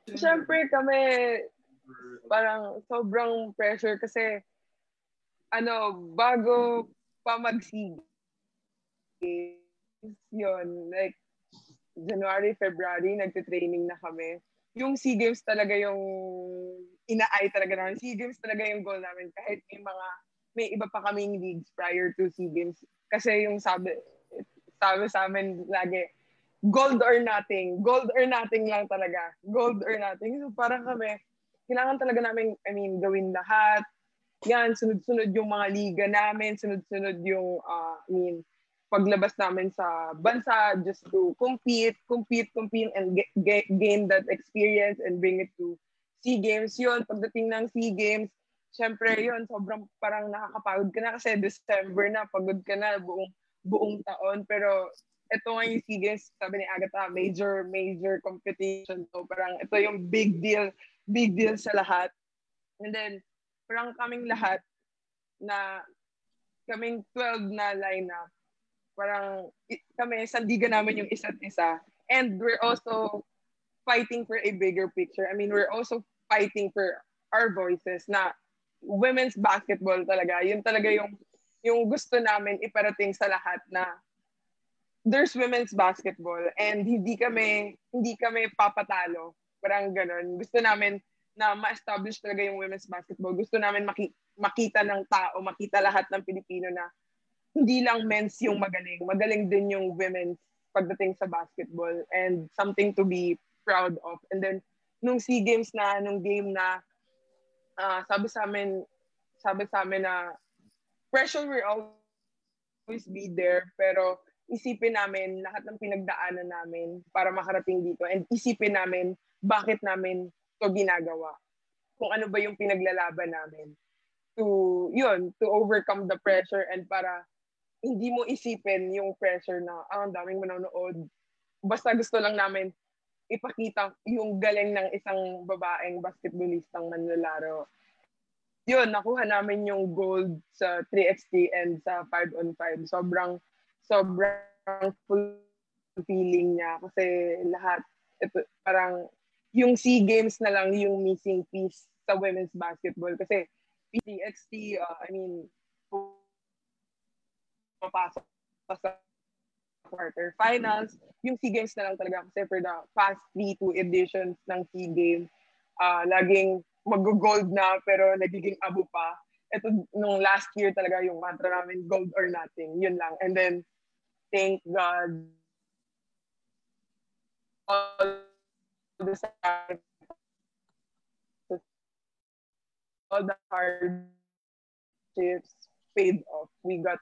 [SPEAKER 5] Siyempre kami, parang sobrang pressure kasi, ano, bago pa mag-SEA Games, yun, like, January, February, nagte-training na kami. Yung SEA Games talaga yung ina-eye talaga namin. SEA Games talaga yung goal namin kahit may mga, may iba pa kaming leagues prior to SEA Games. Kasi yung sabi, sabi sa amin lagi, gold or nothing. Gold or nothing lang talaga. Gold or nothing. So parang kami, kailangan talaga namin, I mean, gawin lahat. Yan, sunod-sunod yung mga liga namin, sunod-sunod yung, uh, I mean, paglabas namin sa bansa just to compete, compete, compete, and get, get, gain that experience and bring it to SEA Games. Yun, pagdating ng SEA Games, syempre yun, sobrang parang nakakapagod ka na kasi December na, pagod ka na buong, buong taon. Pero ito nga yung SEA Games, sabi ni Agatha, major, major competition. So parang ito yung big deal, big deal sa lahat. And then, parang kaming lahat na kaming 12 na lineup, parang kami, sandigan namin yung isa't isa. And we're also fighting for a bigger picture. I mean, we're also fighting for our voices na women's basketball talaga. Yun talaga yung yung gusto namin iparating sa lahat na there's women's basketball and hindi kami hindi kami papatalo. Parang ganun. Gusto namin na ma-establish talaga yung women's basketball. Gusto namin maki- makita ng tao, makita lahat ng Pilipino na hindi lang men's yung magaling. Magaling din yung women's pagdating sa basketball and something to be proud of. And then, nung SEA Games na, nung game na, ah, sabi sa amin, sabi sa amin na pressure will always be there, pero isipin namin lahat ng pinagdaanan namin para makarating dito and isipin namin bakit namin to ginagawa. Kung ano ba yung pinaglalaban namin to, yun, to overcome the pressure and para hindi mo isipin yung pressure na ah, ang daming manonood. Basta gusto lang namin ipakita yung galing ng isang babaeng basketballistang manlalaro. Yun, nakuha namin yung gold sa 3x3 and sa 5 on 5. Sobrang, sobrang fulfilling niya kasi lahat, ito, parang yung SEA Games na lang yung missing piece sa women's basketball kasi 3x3, uh, I mean, papasok pa sa quarter finals. Yung SEA Games na lang talaga kasi for the past three, two editions ng SEA Games, uh, laging mag-gold na pero nagiging abo pa. ito, nung last year talaga yung mantra namin, gold or nothing. Yun lang. And then, thank God, all the all the hardships paid off. We got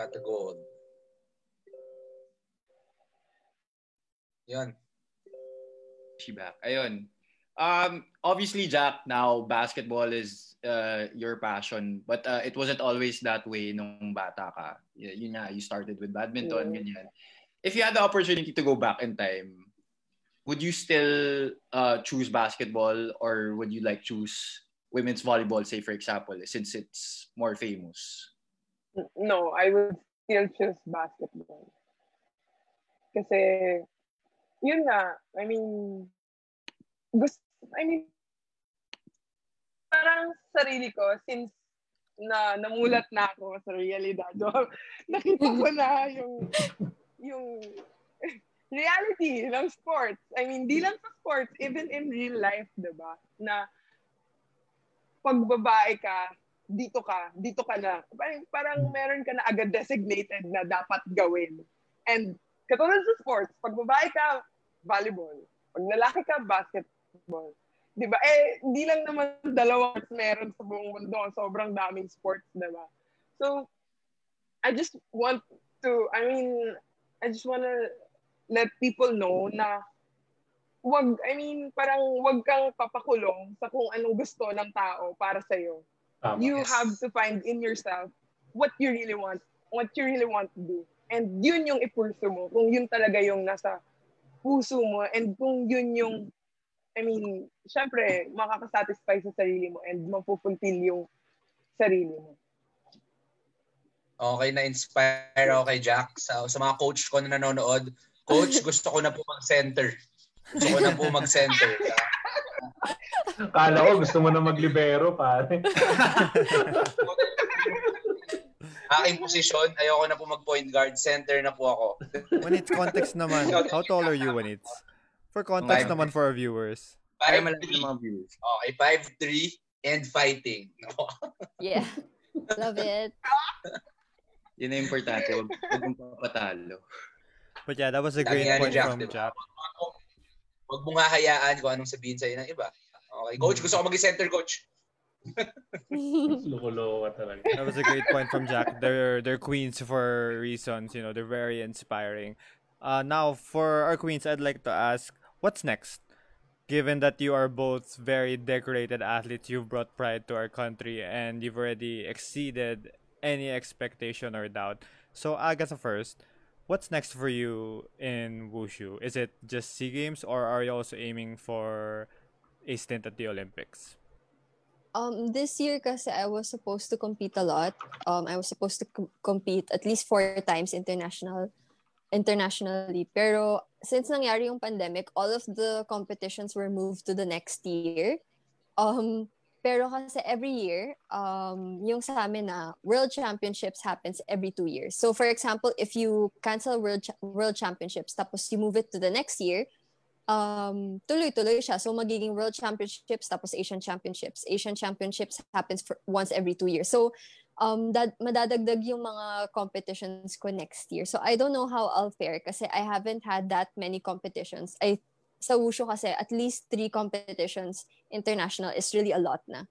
[SPEAKER 3] Got the gold. Yan.
[SPEAKER 1] She back. Ayun. Um, obviously, Jack, now basketball is uh, your passion, but uh, it wasn't always that way nung bata ka. Y- yun nga, you started with badminton,
[SPEAKER 5] Yeah.
[SPEAKER 1] ganyan. If you had the opportunity to go back in time, would you still uh, choose basketball or would you like choose women's volleyball, say for example, since it's more famous?
[SPEAKER 5] No, I would still choose basketball. Kasi, yun nga, I mean, gusto, I mean, parang sarili ko, since na namulat na ako sa realidad, (laughs) nakita ko na yung, yung (laughs) reality ng sports. I mean, di lang sa sports, even in real life, di ba? Na pag babae ka, dito ka, dito ka na. Parang, parang meron ka na agad designated na dapat gawin. And katulad sa sports, pag babae ka, volleyball. Pag lalaki ka, basketball. Di ba? Eh, hindi lang naman sports meron sa buong mundo. Sobrang daming sports, di ba? So, I just want to, I mean, I just wanna let people know na wag, I mean, parang wag kang papakulong sa kung anong gusto ng tao para sa'yo
[SPEAKER 2] Tama.
[SPEAKER 5] you
[SPEAKER 3] Yes.
[SPEAKER 5] have to find in yourself what you really want, what you really want to do. And yun yung ipurso mo, kung yun talaga yung nasa puso mo, and kung yun yung, I mean, syempre, makakasatisfy sa sarili mo and mapupulfill yung sarili mo.
[SPEAKER 3] Okay, na-inspire ako kay Jack. Sa, sa mga coach ko na nanonood, Coach, gusto ko na po mag-center. Gusto ko na po mag-center.
[SPEAKER 2] Kala ko gusto mo na maglibero, pare. (laughs)
[SPEAKER 3] Aking posisyon, ayoko na po mag-point guard. Center na po ako. (laughs)
[SPEAKER 6] When it's context naman, how tall are you when it's? For context
[SPEAKER 1] Five.
[SPEAKER 6] naman for our viewers.
[SPEAKER 1] Para
[SPEAKER 3] 5'3".
[SPEAKER 1] malaman ng mga viewers.
[SPEAKER 3] Okay, 5'3 and fighting. (laughs) No?
[SPEAKER 4] Yeah. Love it.
[SPEAKER 1] Yun ang importante. Huwag huwag mong papatalo.
[SPEAKER 6] But yeah, that was a
[SPEAKER 3] Sabi
[SPEAKER 6] great
[SPEAKER 3] nga ni
[SPEAKER 6] point
[SPEAKER 3] Jack,
[SPEAKER 6] from
[SPEAKER 3] di ba?
[SPEAKER 6] Jack.
[SPEAKER 3] Huwag mong hahayaan kung anong sabihin sa'yo ng iba. Okay, coach, gusto ko mag-center, coach. (laughs)
[SPEAKER 2] Loko-loko talaga.
[SPEAKER 6] That was a great point from Jack. They're they're queens for reasons, you know, they're very inspiring. Uh, now for our queens, I'd like to ask, what's next? Given that you are both very decorated athletes, you've brought pride to our country, and you've already exceeded any expectation or doubt. So Agatha first, what's next for you in wushu? Is it just Sea Games, or are you also aiming for a stint at the Olympics?
[SPEAKER 4] Um, this year kasi I was supposed to compete a lot. Um, I was supposed to com- compete at least four times international, internationally. Pero since nangyari yung pandemic, all of the competitions were moved to the next year. Um, pero kasi every year, um, yung sa amin na World Championships happens every two years. So for example, if you cancel World Cha- World Championships tapos you move it to the next year, um, tuloy-tuloy siya. So, magiging World Championships tapos Asian Championships. Asian Championships happens for once every two years. So, um, dad, madadagdag yung mga competitions ko next year. So, I don't know how I'll fare kasi I haven't had that many competitions. I, sa Wushu kasi, at least three competitions international is really a lot na.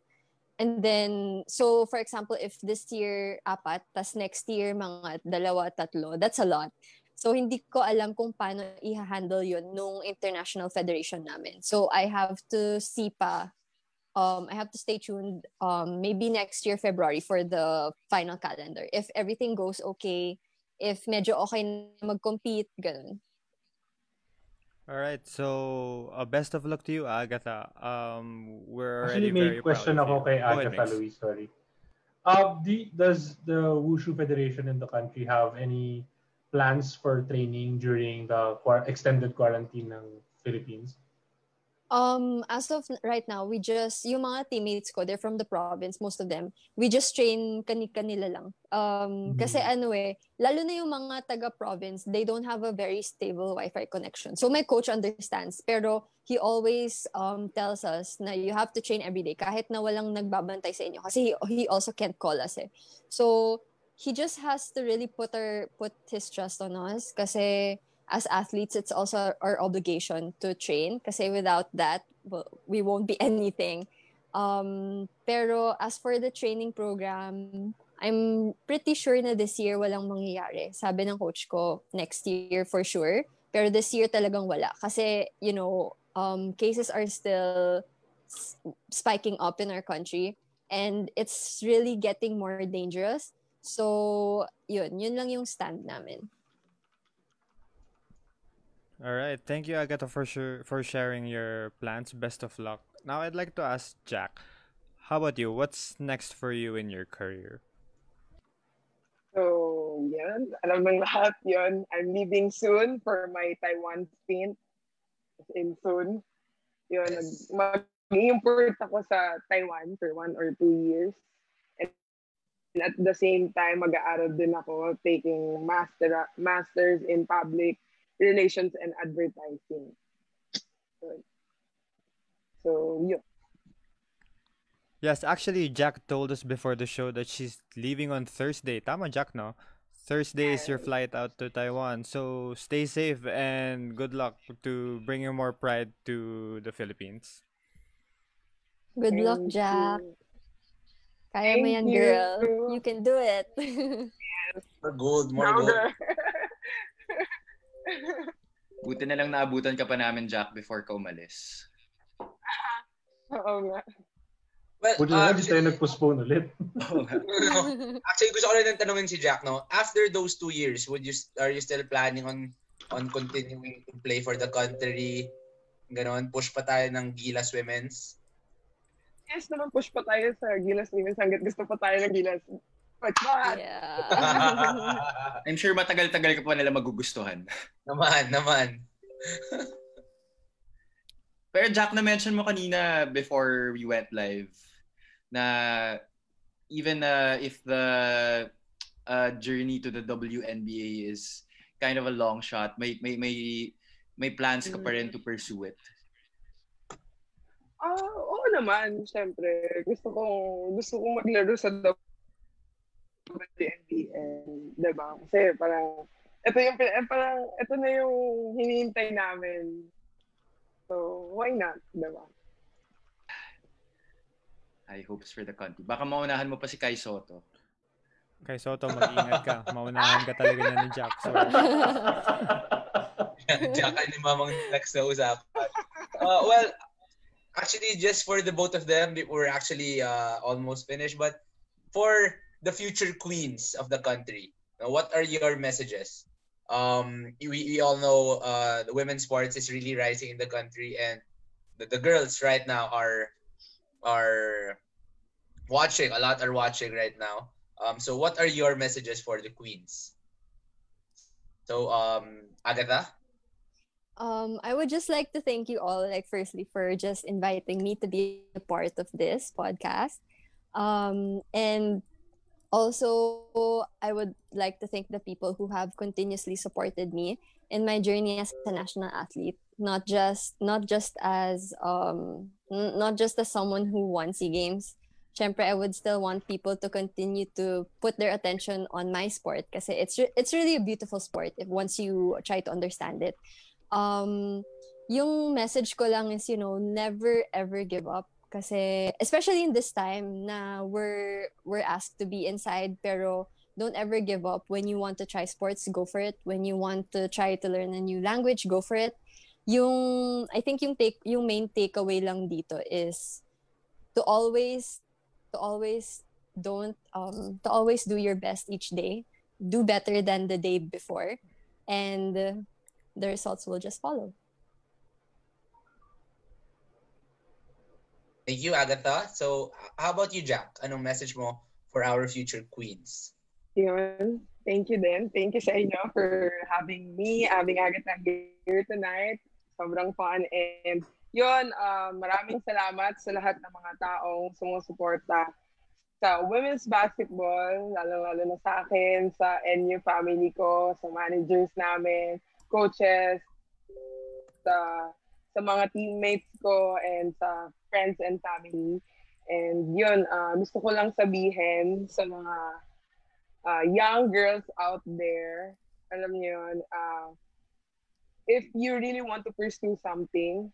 [SPEAKER 4] And then, so for example, if this year apat, tas next year mga dalawa, tatlo, that's a lot. So, hindi ko alam kung paano i-handle yun nung international federation namin. So, I have to see pa. Um, I have to stay tuned um, maybe next year, February, for the final calendar. If everything goes okay, if medyo okay na mag-compete, ganun.
[SPEAKER 6] All right, so uh, best of luck to you, Agatha. Um, we're
[SPEAKER 2] Actually,
[SPEAKER 6] already
[SPEAKER 2] may
[SPEAKER 6] very
[SPEAKER 2] question
[SPEAKER 6] proud of
[SPEAKER 2] ako kay Agatha. Luis, sorry. Uh, the, does the Wushu Federation in the country have any plans for training during the extended quarantine ng Philippines?
[SPEAKER 4] Um, as of right now, we just, yung mga teammates ko, they're from the province, most of them. We just train kani-kanila lang. Um, Kasi ano eh, lalo na yung mga taga-province, they don't have a very stable Wi-Fi connection. So my coach understands, pero he always um, tells us na you have to train every day kahit na walang nagbabantay sa inyo. Kasi he, he also can't call us eh. So, he just has to really put our, put his trust on us kasi as athletes, it's also our obligation to train kasi without that, we won't be (laughs) anything. Um, pero as for the training program, I'm pretty sure na this year walang mangyayari. Sabi ng coach ko, next year for sure. Pero this year talagang wala. Kasi, you know, um, cases are still spiking up in our country. And it's really getting more dangerous. So, yun. Yun lang yung stand namin.
[SPEAKER 6] All right. Thank you, Agatha, for sure for sharing your plans. Best of luck. Now, I'd like to ask Jack. How about you? What's next for you in your career?
[SPEAKER 5] So, yan. Alam ng lahat yon. I'm leaving soon for my Taiwan stint. In soon. Yun.
[SPEAKER 3] Yes.
[SPEAKER 5] Mag-import ako sa Taiwan for one or two years. And at the same time, mag-aaral din ako taking master masters in public relations and advertising. So, so yun.
[SPEAKER 6] Yes, actually, Jack told us before the show that she's leaving on Thursday. Tama, Jack, no? Thursday is your flight out to Taiwan. So stay safe and good luck to bringing more pride to the Philippines.
[SPEAKER 4] Good luck,
[SPEAKER 5] Thank
[SPEAKER 4] Jack. Kaya mo
[SPEAKER 5] Thank
[SPEAKER 4] yan,
[SPEAKER 5] you.
[SPEAKER 4] girl. You can do it.
[SPEAKER 3] More gold, more
[SPEAKER 5] Now
[SPEAKER 3] gold.
[SPEAKER 5] the- (laughs)
[SPEAKER 1] Buti na lang naabutan ka pa namin, Jack, before ka umalis. (laughs)
[SPEAKER 5] Oo nga.
[SPEAKER 3] Well,
[SPEAKER 2] Buti na hindi tayo nag-postpone ulit. (laughs)
[SPEAKER 1] Oo nga.
[SPEAKER 3] Actually, gusto ko rin ng tanongin si Jack, no? After those two years, would you are you still planning on on continuing to play for the country? Ganon, push pa tayo ng Gilas Women's.
[SPEAKER 5] Yes naman, push pa tayo sa Gilas Women's hanggat gusto pa tayo ng Gilas. But not.
[SPEAKER 4] yeah. (laughs)
[SPEAKER 1] I'm sure matagal-tagal ka pa nila magugustuhan.
[SPEAKER 3] naman, naman.
[SPEAKER 1] Pero Jack, na-mention mo kanina before we went live na even uh, if the uh, journey to the WNBA is kind of a long shot, may may may may plans ka pa rin to pursue it.
[SPEAKER 5] Oo naman, syempre. Gusto kong gusto kong maglaro sa WNBA, 'di ba? Kasi parang ito yung eh, parang ito na yung hinihintay namin. So, why not, 'di ba?
[SPEAKER 1] High hopes for the country. Baka maunahan mo pa si Kai Soto.
[SPEAKER 6] Kay Soto, mag-ingat ka. Maunahan ka talaga niya ni Jack. So, (laughs)
[SPEAKER 3] Jack ni Mamang next na usapan. Uh, well, actually, just for the both of them, we're actually uh, almost finished. But for the future queens of the country, uh, what are your messages? Um, we, we all know uh, the women's sports is really rising in the country, and the, the girls right now are are watching. A lot are watching right now. Um, so, what are your messages for the queens? So, um, Agatha.
[SPEAKER 4] Um, I would just like to thank you all, like, firstly, for just inviting me to be a part of this podcast. Um, and also, I would like to thank the people who have continuously supported me in my journey as a national athlete. Not just, not just as, um, n- not just as someone who won Sea Games. Syempre, I would still want people to continue to put their attention on my sport because it's re- it's really a beautiful sport if once you try to understand it um, yung message ko lang is, you know, never ever give up. Kasi, especially in this time na we're, we're asked to be inside, pero don't ever give up. When you want to try sports, go for it. When you want to try to learn a new language, go for it. Yung, I think yung take, yung main takeaway lang dito is to always, to always don't, um, to always do your best each day. Do better than the day before. And, the results will just follow.
[SPEAKER 3] Thank you, Agatha. So, how about you, Jack? Anong message mo for our future queens?
[SPEAKER 5] Yun. Thank you din. Thank you sa inyo for having me, having Agatha here tonight. Sobrang fun. And yun, uh, maraming salamat sa lahat ng mga taong sumusuporta sa women's basketball, lalo-lalo na sa akin, sa NU family ko, sa managers namin, coaches, sa sa mga teammates ko and sa friends and family. And yun, uh, gusto ko lang sabihin sa mga uh, young girls out there, alam niyo yun, uh, if you really want to pursue something,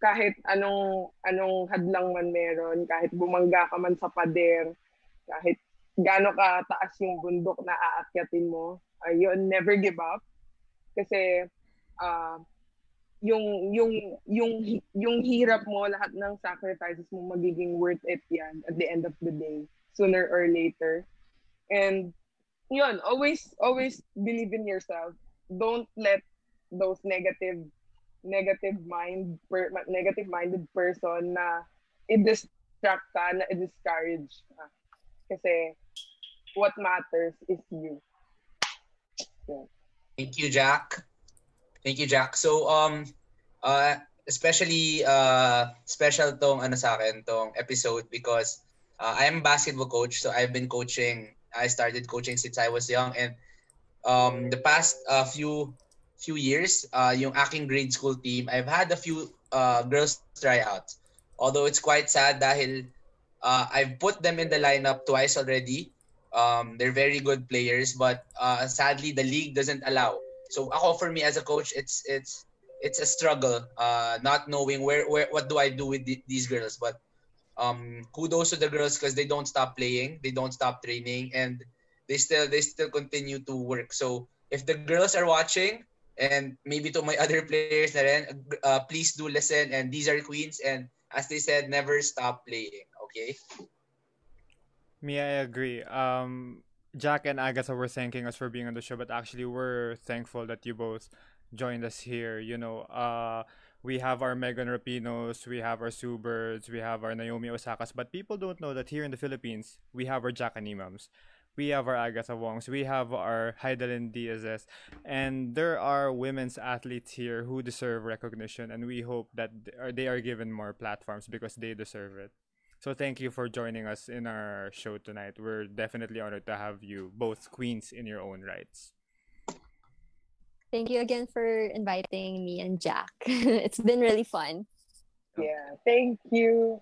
[SPEAKER 5] kahit anong anong hadlang man meron, kahit bumangga ka man sa pader, kahit gaano ka taas yung bundok na aakyatin mo, ayun, never give up. Kasi uh, yung yung yung yung hirap mo, lahat ng sacrifices mo magiging worth it yan at the end of the day, sooner or later. And yun, always always believe in yourself. Don't let those negative negative mind per, negative minded person na i-distract ka, na i-discourage ka. Kasi what matters is you.
[SPEAKER 3] Yeah. Thank you, Jack. Thank you, Jack. So um uh especially uh special tong ano sa akin tong episode because uh, I am basketball coach so I've been coaching I started coaching since I was young and um the past uh, few few years, uh, yung aking grade school team, I've had a few uh, girls tryouts. Although it's quite sad dahil uh, I've put them in the lineup twice already. Um, they're very good players, but uh, sadly the league doesn't allow. So ako for me as a coach, it's it's it's a struggle, uh, not knowing where where what do I do with the, these girls. But um, kudos to the girls because they don't stop playing, they don't stop training, and they still they still continue to work. So if the girls are watching, and maybe to my (laughs) other players uh, please do listen and these are queens and as they said never stop playing okay
[SPEAKER 6] me i agree. Um jack and agatha were thanking us for being on the show but actually we're thankful that you both joined us here you know. Uh we have our Megan Rapinos, we have our Sue Birds, we have our Naomi Osakas, but people don't know that here in the Philippines, we have our Jack Animams we have our Agatha Wongs, we have our Heidelin Diaz's, and there are women's athletes here who deserve recognition, and we hope that they are given more platforms because they deserve it. So thank you for joining us in our show tonight. We're definitely honored to have you both queens in your own rights.
[SPEAKER 4] Thank you again for inviting me and Jack. (laughs) it's been really fun.
[SPEAKER 5] Yeah, thank you.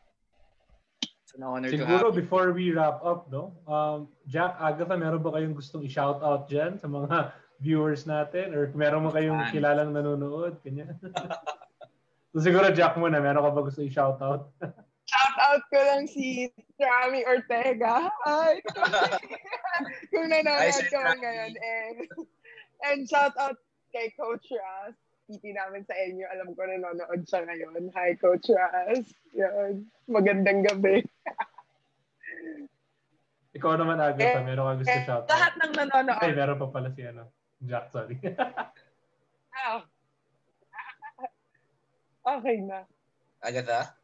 [SPEAKER 2] an honor Siguro to have before we wrap up, no? Um, Jack, Agatha, meron ba kayong gustong i-shout out dyan sa mga (laughs) viewers natin? Or meron mo kayong kilalang nanonood? Kanya. (laughs) so siguro Jack muna, meron ka ba gusto i-shout out?
[SPEAKER 5] Out ko lang si Rami Ortega. Ay, (laughs) kung nanonood ka ngayon. And, and shout out kay Coach Ras. PT namin sa inyo. Alam ko nanonood siya ngayon. Hi, Coach Raz. Yan. Magandang gabi. (laughs)
[SPEAKER 2] Ikaw naman, Agatha. Eh, meron ka gusto eh, shout
[SPEAKER 5] Lahat ng nanonood.
[SPEAKER 2] Ay, meron pa pala si ano. Jack, sorry. (laughs)
[SPEAKER 5] oh. okay na.
[SPEAKER 3] Agatha?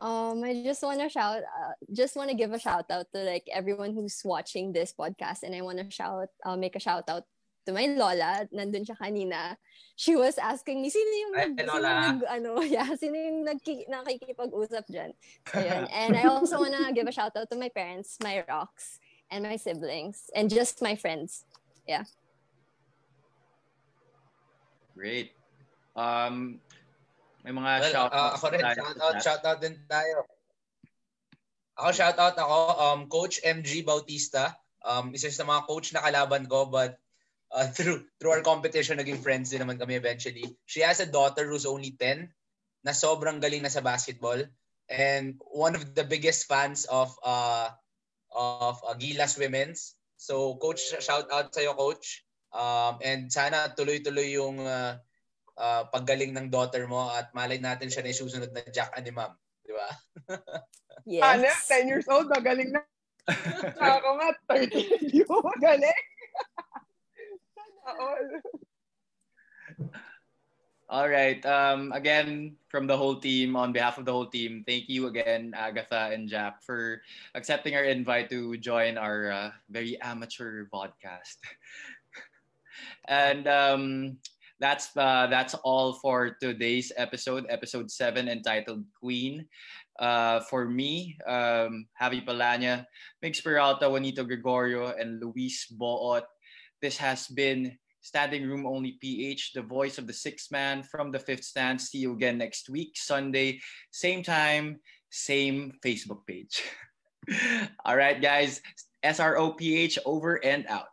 [SPEAKER 4] Um, I just want to shout, uh, just want to give a shout out to like everyone who's watching this podcast, and I want to shout, uh, make a shout out to my lola, nandun siya kanina, she was asking me, sino yung,
[SPEAKER 3] nag,
[SPEAKER 4] sino nag, ano, (laughs) yeah, sino yung nagki, nakikipag-usap dyan. So, yun. (laughs) And I also wanna give a shout out to my parents, my rocks, and my siblings, and just my friends. Yeah.
[SPEAKER 1] Great. Um, may mga
[SPEAKER 3] well,
[SPEAKER 1] shout
[SPEAKER 3] uh, ako rin, shout out, shout out din tayo. Ako shout out ako, um, Coach MG Bautista. Um, isa sa mga coach na kalaban ko, but uh, (laughs) through through our competition, naging friends din naman kami eventually. She has a daughter who's only 10 na sobrang galing na sa basketball and one of the biggest fans of uh of uh, Gilas Women's. So coach shout out sa iyo coach. Um, and sana tuloy-tuloy yung uh, uh, paggaling ng daughter mo at malay natin siya na susunod na Jack Animam, di ba? (laughs)
[SPEAKER 5] yes. Ano, 10 years old, magaling na. (laughs) Ako nga, 30, hindi mo magaling. (laughs)
[SPEAKER 1] All right. Um, again, from the whole team, on behalf of the whole team, thank you again, Agatha and Jack, for accepting our invite to join our uh, very amateur podcast. and um, that's uh, that's all for today's episode, episode seven, entitled Queen. Uh, for me, um, Javi Palanya, Mix Peralta, Juanito Gregorio, and Luis Boot. This has been Standing Room Only PH, the voice of the sixth man from the fifth stand. See you again next week, Sunday, same time, same Facebook page. (laughs) All right, guys. SROPH over and out.